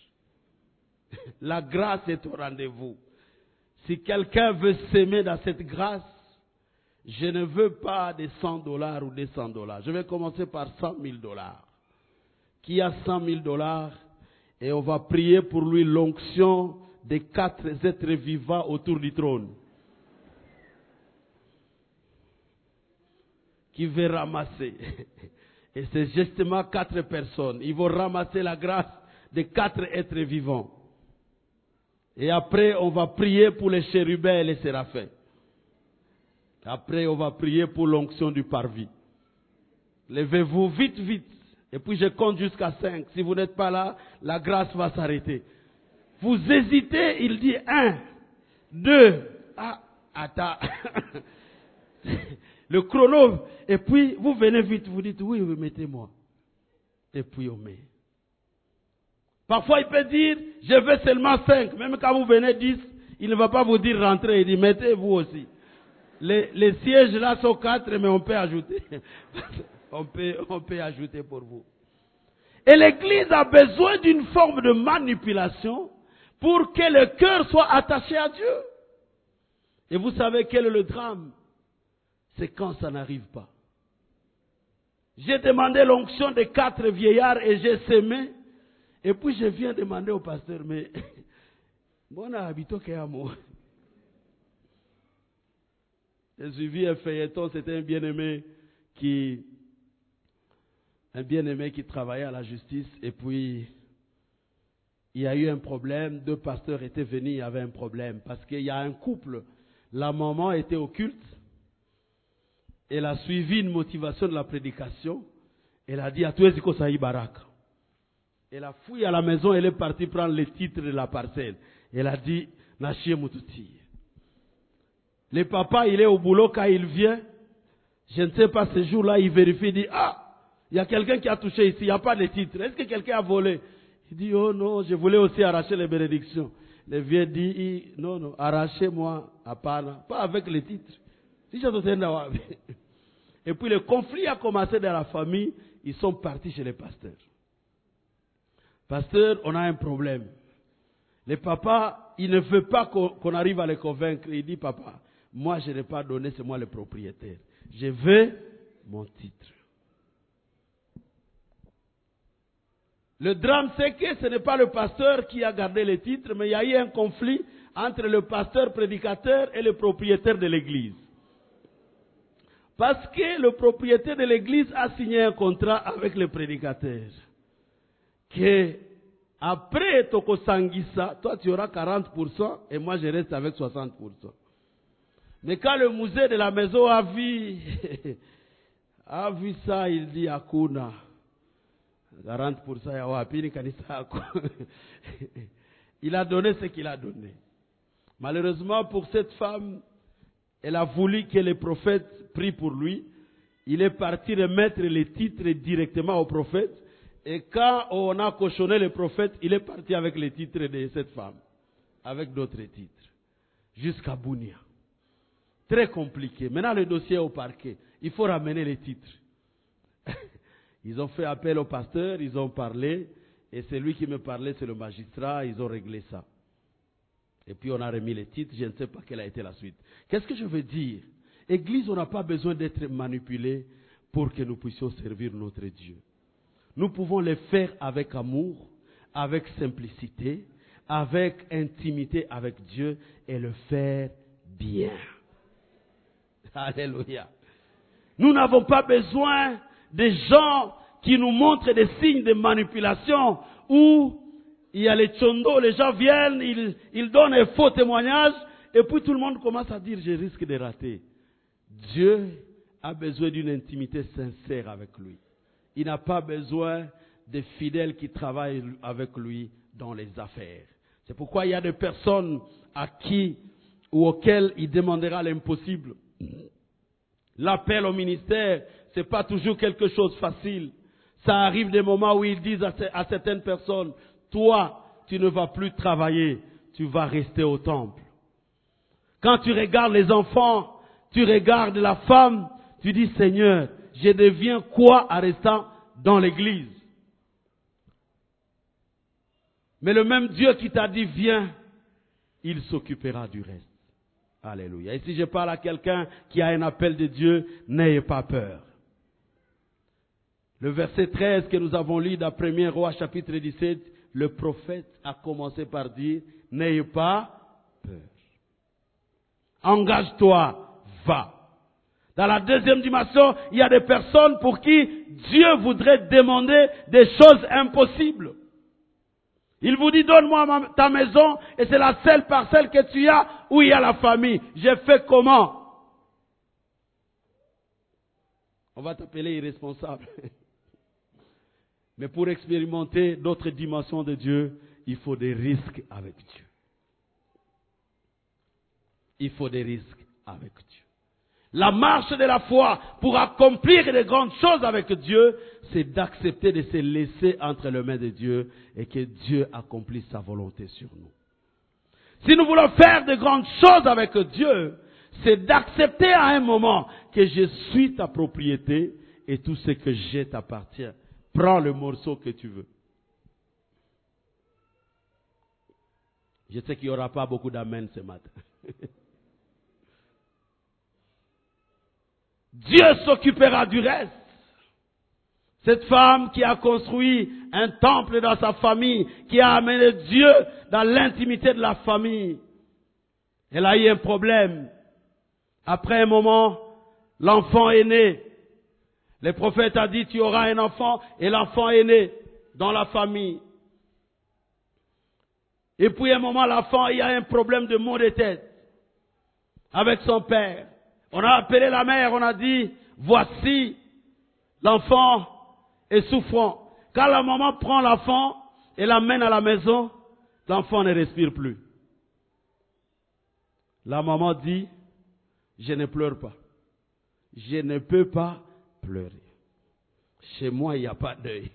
La grâce est au rendez-vous. Si quelqu'un veut s'aimer dans cette grâce, je ne veux pas des 100 dollars ou des 100 dollars. Je vais commencer par 100 000 dollars. Qui a 100 000 dollars et on va prier pour lui l'onction des quatre êtres vivants autour du trône. Qui veut ramasser? Et c'est justement quatre personnes. Ils vont ramasser la grâce des quatre êtres vivants. Et après, on va prier pour les chérubins et les séraphins. Après, on va prier pour l'onction du parvis. Levez-vous vite, vite. Et puis je compte jusqu'à 5. Si vous n'êtes pas là, la grâce va s'arrêter. Vous hésitez, il dit 1, 2, ah, attends. Le chrono, et puis vous venez vite, vous dites oui, oui, mettez-moi. Et puis on met. Parfois il peut dire, je veux seulement 5. Même quand vous venez 10, il ne va pas vous dire rentrez, il dit mettez vous aussi. Les, sièges là sont quatre, mais on peut ajouter. on, peut, on peut ajouter pour vous. Et l'Église a besoin d'une forme de manipulation pour que le cœur soit attaché à Dieu. Et vous savez quel est le drame? C'est quand ça n'arrive pas. J'ai demandé l'onction des quatre vieillards et j'ai semé. Et puis je viens demander au pasteur, mais bon habito que moi. J'ai suivi un feuilleton, c'était un bien-aimé qui, un bien-aimé qui travaillait à la justice et puis il y a eu un problème, deux pasteurs étaient venus, il y avait un problème parce qu'il y a un couple, la maman était au culte, elle a suivi une motivation de la prédication, elle a dit à tous les Baraka. Elle a fouillé à la maison, elle est partie prendre les titres de la parcelle. Elle a dit, Nachie Moutouti. Le papa, il est au boulot quand il vient. Je ne sais pas, ce jour-là, il vérifie, il dit, ah, il y a quelqu'un qui a touché ici, il n'y a pas de titre. Est-ce que quelqu'un a volé? Il dit, oh non, je voulais aussi arracher les bénédictions. Le vieux dit, non, non, arrachez-moi à pas, pas avec les titres. Si Et puis le conflit a commencé dans la famille, ils sont partis chez les pasteurs. Pasteur, on a un problème. Le papa, il ne veut pas qu'on arrive à le convaincre. Il dit, papa, moi, je n'ai pas donné, c'est moi le propriétaire. Je veux mon titre. Le drame, c'est que ce n'est pas le pasteur qui a gardé le titre, mais il y a eu un conflit entre le pasteur prédicateur et le propriétaire de l'église. Parce que le propriétaire de l'église a signé un contrat avec le prédicateur. Que après Toko Sangisa, toi tu auras 40% et moi je reste avec 60%. Mais quand le musée de la maison a vu, a vu ça, il dit Akuna. 40% ya kanisa Il a donné ce qu'il a donné. Malheureusement pour cette femme, elle a voulu que les prophètes prient pour lui. Il est parti remettre les titres directement au prophète. Et quand on a cochonné le prophète, il est parti avec les titres de cette femme. Avec d'autres titres. Jusqu'à Bounia. Très compliqué. Maintenant, le dossier est au parquet. Il faut ramener les titres. Ils ont fait appel au pasteur, ils ont parlé. Et c'est lui qui me parlait, c'est le magistrat, ils ont réglé ça. Et puis on a remis les titres, je ne sais pas quelle a été la suite. Qu'est-ce que je veux dire? Église, on n'a pas besoin d'être manipulé pour que nous puissions servir notre Dieu. Nous pouvons le faire avec amour, avec simplicité, avec intimité avec Dieu et le faire bien. Alléluia. Nous n'avons pas besoin des gens qui nous montrent des signes de manipulation où il y a les tchondo, les gens viennent, ils, donnent un faux témoignage et puis tout le monde commence à dire je risque de rater. Dieu a besoin d'une intimité sincère avec lui. Il n'a pas besoin de fidèles qui travaillent avec lui dans les affaires. C'est pourquoi il y a des personnes à qui ou auxquelles il demandera l'impossible. L'appel au ministère, c'est pas toujours quelque chose de facile. Ça arrive des moments où ils disent à certaines personnes, toi, tu ne vas plus travailler, tu vas rester au temple. Quand tu regardes les enfants, tu regardes la femme, tu dis Seigneur, je deviens quoi en restant dans l'église? Mais le même Dieu qui t'a dit viens, il s'occupera du reste. Alléluia. Et si je parle à quelqu'un qui a un appel de Dieu, n'ayez pas peur. Le verset 13 que nous avons lu dans 1 Roi chapitre 17, le prophète a commencé par dire, n'ayez pas peur. Engage-toi, va. Dans la deuxième dimension, il y a des personnes pour qui Dieu voudrait demander des choses impossibles. Il vous dit, donne-moi ta maison, et c'est la seule parcelle que tu as où il y a la famille. J'ai fait comment? On va t'appeler irresponsable. Mais pour expérimenter d'autres dimensions de Dieu, il faut des risques avec Dieu. Il faut des risques avec Dieu. La marche de la foi pour accomplir de grandes choses avec Dieu, c'est d'accepter de se laisser entre les mains de Dieu et que Dieu accomplisse sa volonté sur nous. Si nous voulons faire de grandes choses avec Dieu, c'est d'accepter à un moment que je suis ta propriété et tout ce que j'ai t'appartient. Prends le morceau que tu veux. Je sais qu'il n'y aura pas beaucoup d'amen ce matin. Dieu s'occupera du reste. Cette femme qui a construit un temple dans sa famille, qui a amené Dieu dans l'intimité de la famille, elle a eu un problème. Après un moment, l'enfant est né. Le prophète a dit, tu auras un enfant, et l'enfant est né dans la famille. Et puis un moment, l'enfant, il y a un problème de maux de tête avec son père. On a appelé la mère, on a dit, voici, l'enfant est souffrant. Quand la maman prend l'enfant et l'amène à la maison, l'enfant ne respire plus. La maman dit, je ne pleure pas. Je ne peux pas Chez moi, il n'y a pas d'œil.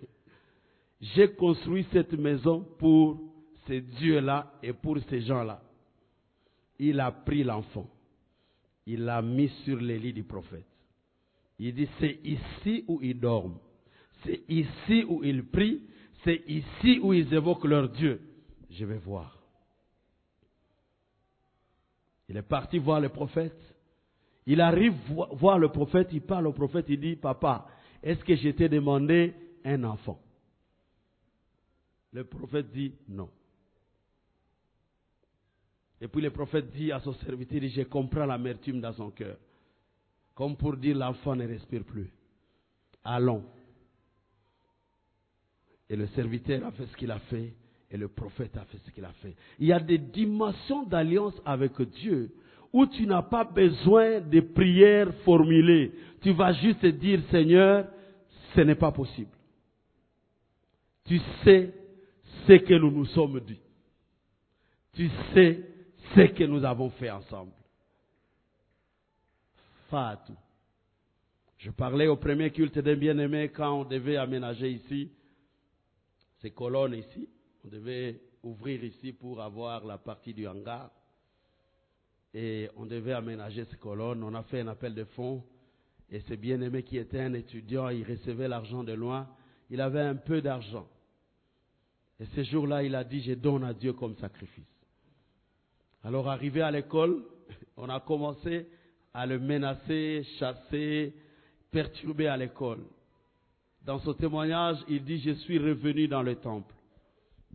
J'ai construit cette maison pour ces dieux-là et pour ces gens-là. Il a pris l'enfant il l'a mis sur les lits du prophète. Il dit, c'est ici où ils dorment. C'est ici où ils prient. C'est ici où ils évoquent leur Dieu. Je vais voir. Il est parti voir le prophète. Il arrive voir le prophète. Il parle au prophète. Il dit, papa, est-ce que je t'ai demandé un enfant? Le prophète dit, non. Et puis le prophète dit à son serviteur, je comprends l'amertume dans son cœur. Comme pour dire l'enfant ne respire plus. Allons. Et le serviteur a fait ce qu'il a fait et le prophète a fait ce qu'il a fait. Il y a des dimensions d'alliance avec Dieu où tu n'as pas besoin de prières formulées. Tu vas juste dire, Seigneur, ce n'est pas possible. Tu sais ce que nous nous sommes dit. Tu sais ce que nous avons fait ensemble. Fatou. Je parlais au premier culte des bien-aimés quand on devait aménager ici, ces colonnes ici. On devait ouvrir ici pour avoir la partie du hangar. Et on devait aménager ces colonnes. On a fait un appel de fonds. Et ce bien-aimé qui était un étudiant, il recevait l'argent de loin. Il avait un peu d'argent. Et ce jour-là, il a dit, je donne à Dieu comme sacrifice. Alors arrivé à l'école, on a commencé à le menacer, chasser, perturber à l'école. Dans son témoignage, il dit, je suis revenu dans le temple.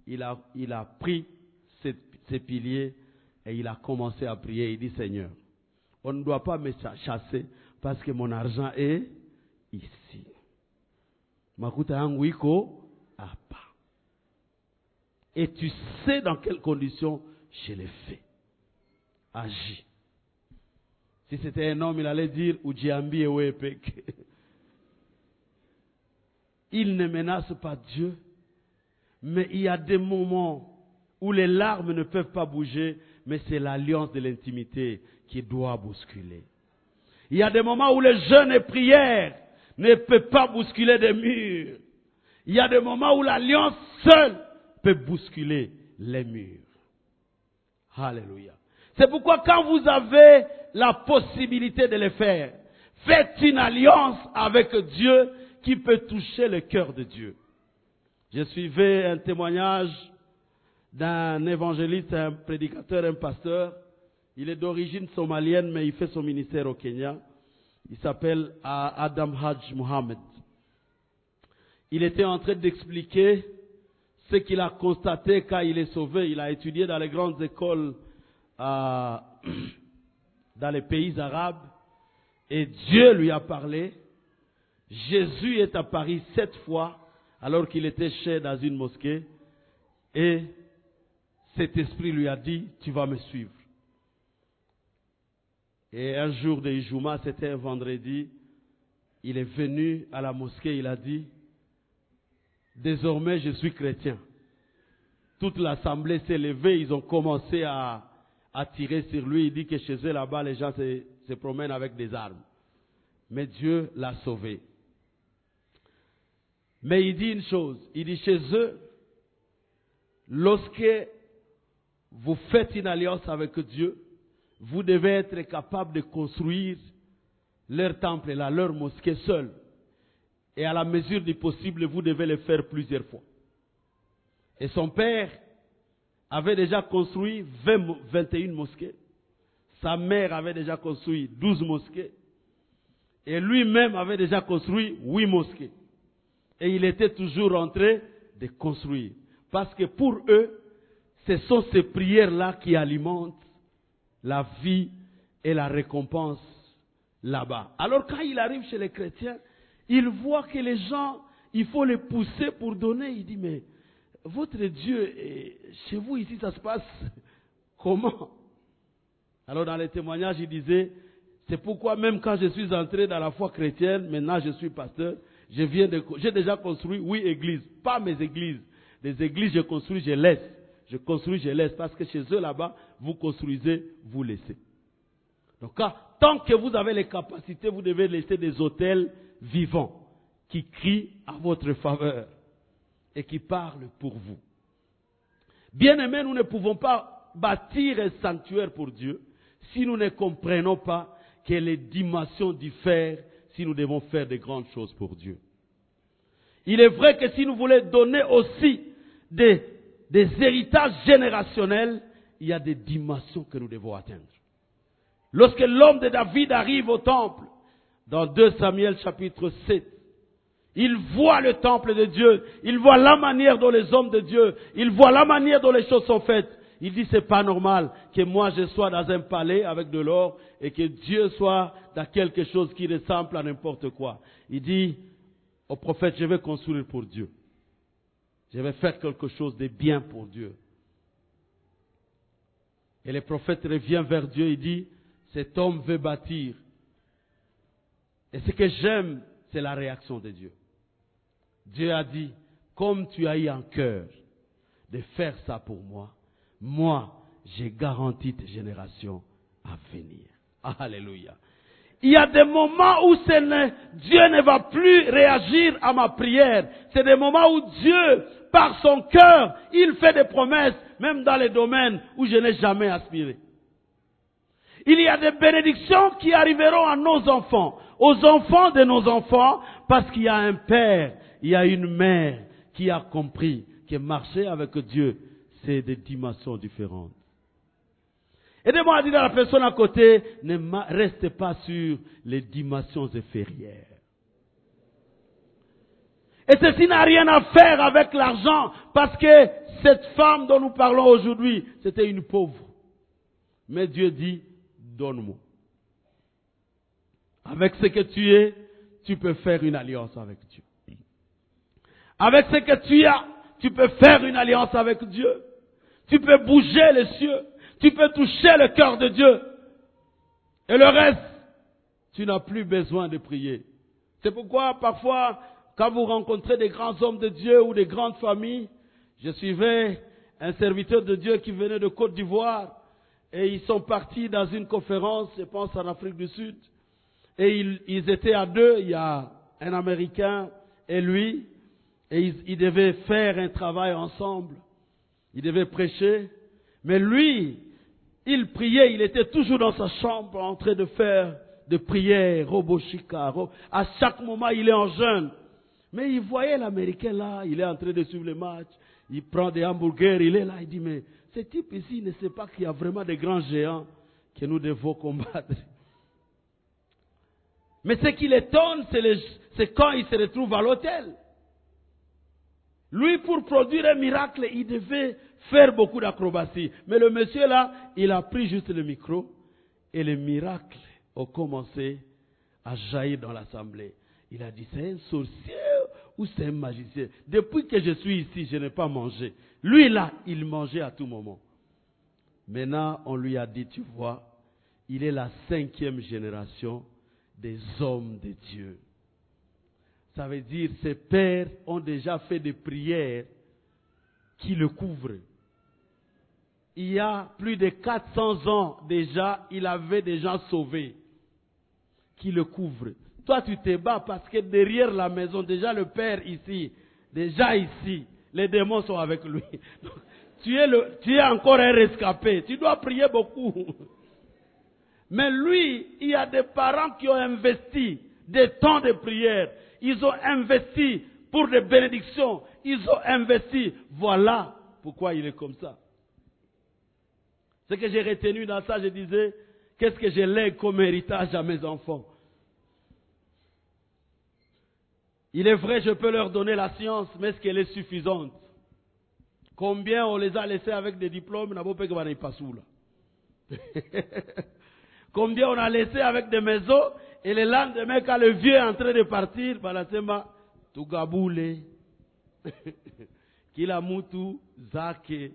Il a, il a pris ses, ses piliers et il a commencé à prier. Il dit, Seigneur, on ne doit pas me chasser parce que mon argent est ici. Makuta yangu iko hapa. Et tu sais dans quelles conditions je l'ai fait. Agis. Si c'était un homme, il allait dire Ujiambie wepeke. Il ne menace pas Dieu, mais il y a des moments où les larmes ne peuvent pas bouger, mais c'est l'alliance de l'intimité qui doit bousculer. Il y a des moments où le jeûne et prière ne peut pas bousculer des murs. Il y a des moments où l'alliance seule peut bousculer les murs. Alléluia. C'est pourquoi quand vous avez la possibilité de le faire, faites une alliance avec Dieu qui peut toucher le cœur de Dieu. Je suivais un témoignage d'un évangéliste, un prédicateur, un pasteur. Il est d'origine somalienne, mais il fait son ministère au Kenya. Il s'appelle Adam Hajj Mohammed. Il était en train d'expliquer ce qu'il a constaté quand il est sauvé. Il a étudié dans les grandes écoles euh, dans les pays arabes et Dieu lui a parlé. Jésus est apparu sept fois alors qu'il était chez dans une mosquée et cet esprit lui a dit, tu vas me suivre. Et un jour de Ijouma, c'était un vendredi, il est venu à la mosquée, il a dit, désormais je suis chrétien. Toute l'assemblée s'est levée, ils ont commencé à, tirer sur lui. Il dit que chez eux là-bas, les gens se promènent avec des armes. Mais Dieu l'a sauvé. Mais il dit une chose, il dit chez eux, lorsque vous faites une alliance avec Dieu, vous devez être capable de construire leur temple là, leur mosquée seul. Et à la mesure du possible, vous devez le faire plusieurs fois. Et son père avait déjà construit 20, 21 mosquées. Sa mère avait déjà construit 12 mosquées. Et lui-même avait déjà construit 8 mosquées. Et il était toujours en train de construire. Parce que pour eux, ce sont ces prières-là qui alimentent la vie et la récompense là-bas. Alors quand il arrive chez les chrétiens, il voit que les gens, il faut les pousser pour donner. Il dit, mais votre Dieu, chez vous ici, ça se passe comment? Alors dans les témoignages, il disait, c'est pourquoi même quand je suis entré dans la foi chrétienne, maintenant je suis pasteur, j'ai déjà construit huit églises, pas mes églises. Les églises, je construis, je laisse. Je construis, je laisse, parce que chez eux là-bas, vous construisez, vous laissez. Donc, tant que vous avez les capacités, vous devez laisser des hôtels vivants qui crient à votre faveur et qui parlent pour vous. Bien aimés, nous ne pouvons pas bâtir un sanctuaire pour Dieu si nous ne comprenons pas que les dimensions diffèrent si nous devons faire de grandes choses pour Dieu. Il est vrai que si nous voulons donner aussi des, des héritages générationnels, il y a des dimensions que nous devons atteindre. Lorsque l'homme de David arrive au temple, dans 2 Samuel chapitre 7, il voit le temple de Dieu, il voit la manière dont les hommes de Dieu, il voit la manière dont les choses sont faites. Il dit c'est pas normal que moi je sois dans un palais avec de l'or et que Dieu soit dans quelque chose qui ressemble à n'importe quoi. Il dit au prophète je vais construire pour Dieu. Je vais faire quelque chose de bien pour Dieu. Et le prophète revient vers Dieu et dit cet homme veut bâtir. Et ce que j'aime, c'est la réaction de Dieu. Dieu a dit, comme tu as eu en cœur de faire ça pour moi, moi, j'ai garanti tes générations à venir. Alléluia. Il y a des moments où Dieu ne va plus réagir à ma prière. C'est des moments où Dieu, par son cœur, il fait des promesses, même dans les domaines où je n'ai jamais aspiré. Il y a des bénédictions qui arriveront à nos enfants, aux enfants de nos enfants, parce qu'il y a un père, il y a une mère qui a compris que marcher avec Dieu, c'est des dimensions différentes. Aidez-moi à dire à la personne à côté, ne reste pas sur les dimensions inférieures. Et ceci n'a rien à faire avec l'argent, parce que cette femme dont nous parlons aujourd'hui, c'était une pauvre. Mais Dieu dit, donne-moi. Avec ce que tu es, tu peux faire une alliance avec Dieu. Avec ce que tu as, tu peux faire une alliance avec Dieu. Tu peux bouger les cieux. Tu peux toucher le cœur de Dieu. Et le reste, tu n'as plus besoin de prier. C'est pourquoi parfois, quand vous rencontrez des grands hommes de Dieu ou des grandes familles, je suivais un serviteur de Dieu qui venait de Côte d'Ivoire et ils sont partis dans une conférence, je pense en Afrique du Sud, et ils, étaient à deux, il y a un Américain et lui, et ils, devaient faire un travail ensemble, ils devaient prêcher, mais lui, il priait, il était toujours dans sa chambre en train de faire des prières, roboshika. À chaque moment, il est en jeûne. Mais il voyait l'Américain là, il est en train de suivre le match, il prend des hamburgers, il est là, il dit, mais ce type ici ne sait pas qu'il y a vraiment des grands géants que nous devons combattre. Mais ce qui l'étonne, c'est quand il se retrouve à l'hôtel. Lui, pour produire un miracle, il devait faire beaucoup d'acrobatie. Mais le monsieur là, il a pris juste le micro et les miracles ont commencé à jaillir dans l'assemblée. Il a dit, c'est un sorcier ou c'est un magicien? Depuis que je suis ici, je n'ai pas mangé. Lui là, il mangeait à tout moment. Maintenant, on lui a dit, tu vois, il est la cinquième génération des hommes de Dieu. Ça veut dire, ses pères ont déjà fait des prières qui le couvrent il y a plus de 400 ans déjà, il avait des gens sauvés qui le couvrent. Toi, tu te bats parce que derrière la maison, déjà le Père ici, déjà ici, les démons sont avec lui. tu, es tu es encore un rescapé. Tu dois prier beaucoup. Mais lui, il y a des parents qui ont investi des temps de prière. Ils ont investi pour des bénédictions. Ils ont investi. Voilà pourquoi il est comme ça. Ce que j'ai retenu dans ça, je disais, qu'est-ce que je lègue comme héritage à mes enfants? Il est vrai, je peux leur donner la science, mais est-ce qu'elle est suffisante? Combien on les a laissés avec des diplômes, pas Combien on a laissé avec des maisons, et le lendemain, quand le vieux est en train de partir, Balasema, Tugaboule, Kilamutu, Zake,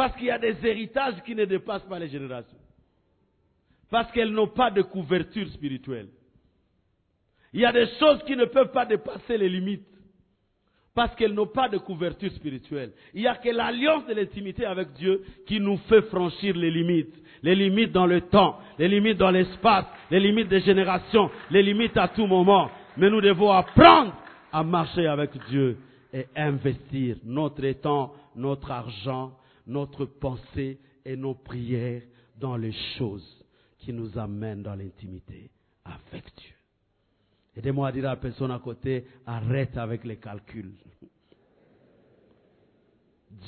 parce qu'il y a des héritages qui ne dépassent pas les générations. Parce qu'elles n'ont pas de couverture spirituelle. Il y a des choses qui ne peuvent pas dépasser les limites. Parce qu'elles n'ont pas de couverture spirituelle. Il n'y a que l'alliance de l'intimité avec Dieu qui nous fait franchir les limites. Les limites dans le temps, les limites dans l'espace, les limites des générations, les limites à tout moment. Mais nous devons apprendre à marcher avec Dieu et investir notre temps, notre argent, notre pensée et nos prières dans les choses qui nous amènent dans l'intimité avec Dieu. Aidez-moi à dire à la personne à côté, arrête avec les calculs.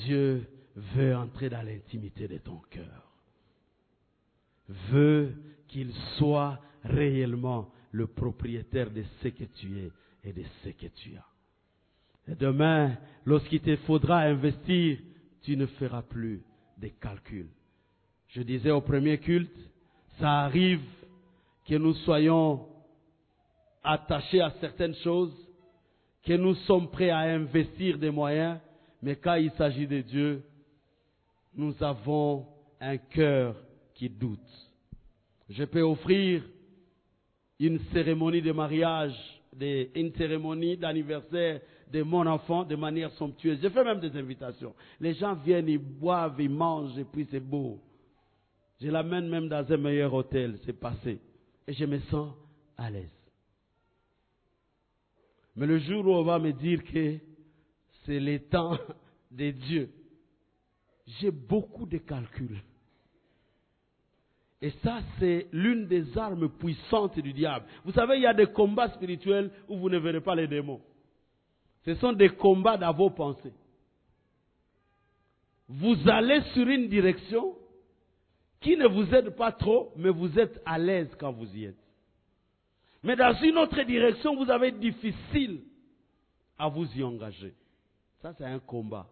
Dieu veut entrer dans l'intimité de ton cœur. Veut qu'il soit réellement le propriétaire de ce que tu es et de ce que tu as. Et demain, lorsqu'il te faudra investir tu ne feras plus des calculs. Je disais au premier culte, ça arrive que nous soyons attachés à certaines choses, que nous sommes prêts à investir des moyens, mais quand il s'agit de Dieu, nous avons un cœur qui doute. Je peux offrir une cérémonie de mariage, une cérémonie d'anniversaire de mon enfant de manière somptueuse. Je fais même des invitations. Les gens viennent, ils boivent, ils mangent, et puis c'est beau. Je l'amène même dans un meilleur hôtel, c'est passé. Et je me sens à l'aise. Mais le jour où on va me dire que c'est le temps de Dieu, j'ai beaucoup de calculs. Et ça, c'est l'une des armes puissantes du diable. Vous savez, il y a des combats spirituels où vous ne verrez pas les démons. Ce sont des combats dans vos pensées. Vous allez sur une direction qui ne vous aide pas trop, mais vous êtes à l'aise quand vous y êtes. Mais dans une autre direction, vous avez difficile à vous y engager. Ça, c'est un combat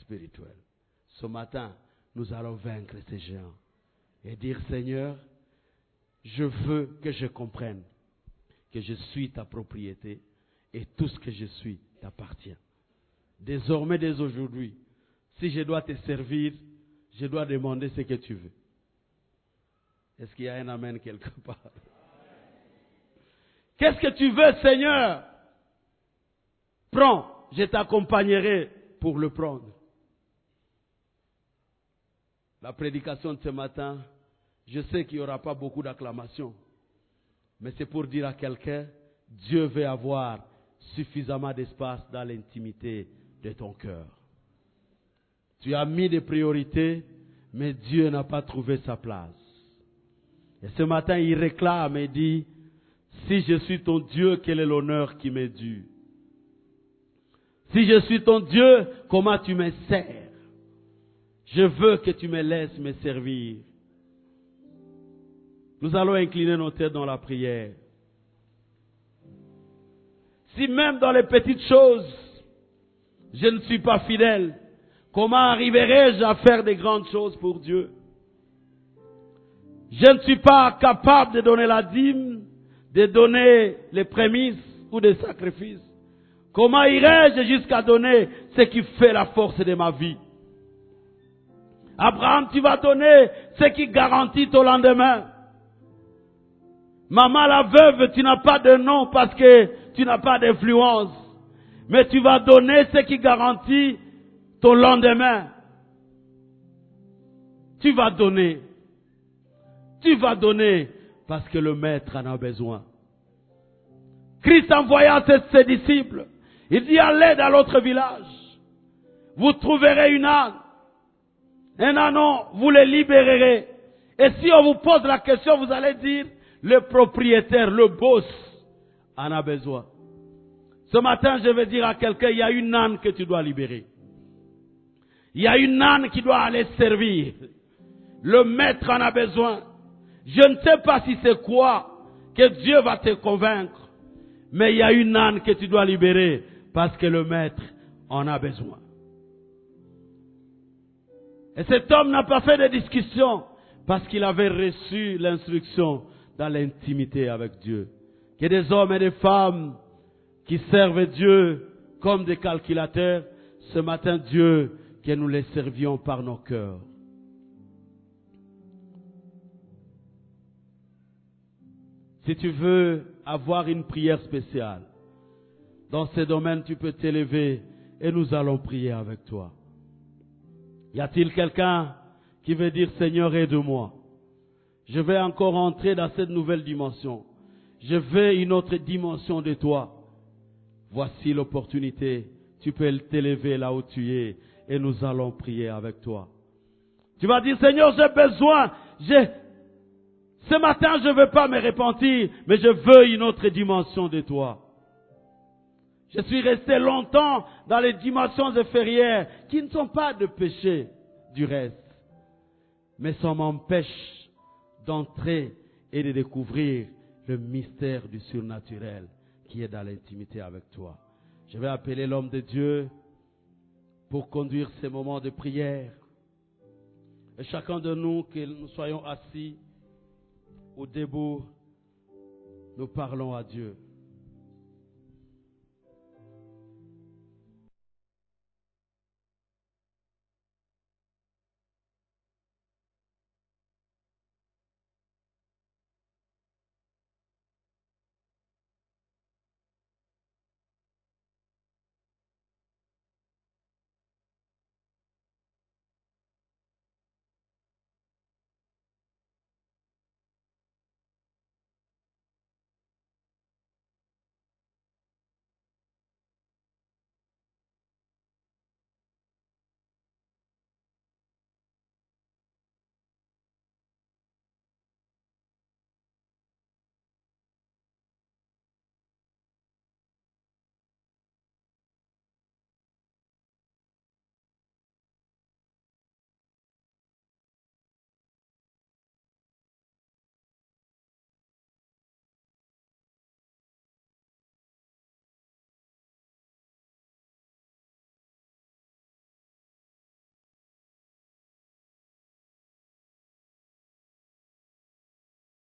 spirituel. Ce matin, nous allons vaincre ces géants et dire, Seigneur, je veux que je comprenne que je suis ta propriété et tout ce que je suis t'appartient. Désormais, dès aujourd'hui, si je dois te servir, je dois demander ce que tu veux. Est-ce qu'il y a un amen quelque part? Qu'est-ce que tu veux, Seigneur? Prends, je t'accompagnerai pour le prendre. La prédication de ce matin, je sais qu'il n'y aura pas beaucoup d'acclamations, mais c'est pour dire à quelqu'un, Dieu veut avoir suffisamment d'espace dans l'intimité de ton cœur. Tu as mis des priorités, mais Dieu n'a pas trouvé sa place. Et ce matin, il réclame et dit, si je suis ton Dieu, quel est l'honneur qui m'est dû? Si je suis ton Dieu, comment tu me sers? Je veux que tu me laisses me servir. Nous allons incliner nos têtes dans la prière. Si même dans les petites choses, je ne suis pas fidèle, comment arriverai-je à faire des grandes choses pour Dieu? Je ne suis pas capable de donner la dîme, de donner les prémices ou des sacrifices. Comment irai-je jusqu'à donner ce qui fait la force de ma vie? Abraham, tu vas donner ce qui garantit ton lendemain. Maman la veuve, tu n'as pas de nom parce que tu n'as pas d'influence. Mais tu vas donner ce qui garantit ton lendemain. Tu vas donner. Tu vas donner parce que le maître en a besoin. Christ envoya ses, disciples. Il dit allez dans l'autre village. Vous trouverez une âne. Un anon, vous les libérerez. Et si on vous pose la question, vous allez dire, le propriétaire, le boss, en a besoin. Ce matin, je vais dire à quelqu'un, il y a une âne que tu dois libérer. Il y a une âne qui doit aller servir. Le maître en a besoin. Je ne sais pas si c'est quoi que Dieu va te convaincre. Mais il y a une âne que tu dois libérer parce que le maître en a besoin. Et cet homme n'a pas fait de discussion parce qu'il avait reçu l'instruction dans l'intimité avec Dieu. Que des hommes et des femmes qui servent Dieu comme des calculateurs, ce matin Dieu, que nous les servions par nos cœurs. Si tu veux avoir une prière spéciale, dans ces domaines, tu peux t'élever et nous allons prier avec toi. Y a-t-il quelqu'un qui veut dire Seigneur, aide-moi? Je vais encore entrer dans cette nouvelle dimension. Je veux une autre dimension de toi. Voici l'opportunité. Tu peux t'élever là où tu es et nous allons prier avec toi. Tu vas dire Seigneur, j'ai besoin. J'ai ce matin, je ne veux pas me repentir, mais je veux une autre dimension de toi. Je suis resté longtemps dans les dimensions inférieures qui ne sont pas de péché du reste, mais ça m'empêche d'entrer et de découvrir le mystère du surnaturel qui est dans l'intimité avec toi. Je vais appeler l'homme de Dieu pour conduire ces moments de prière. Et chacun de nous, que nous soyons assis ou debout, nous parlons à Dieu.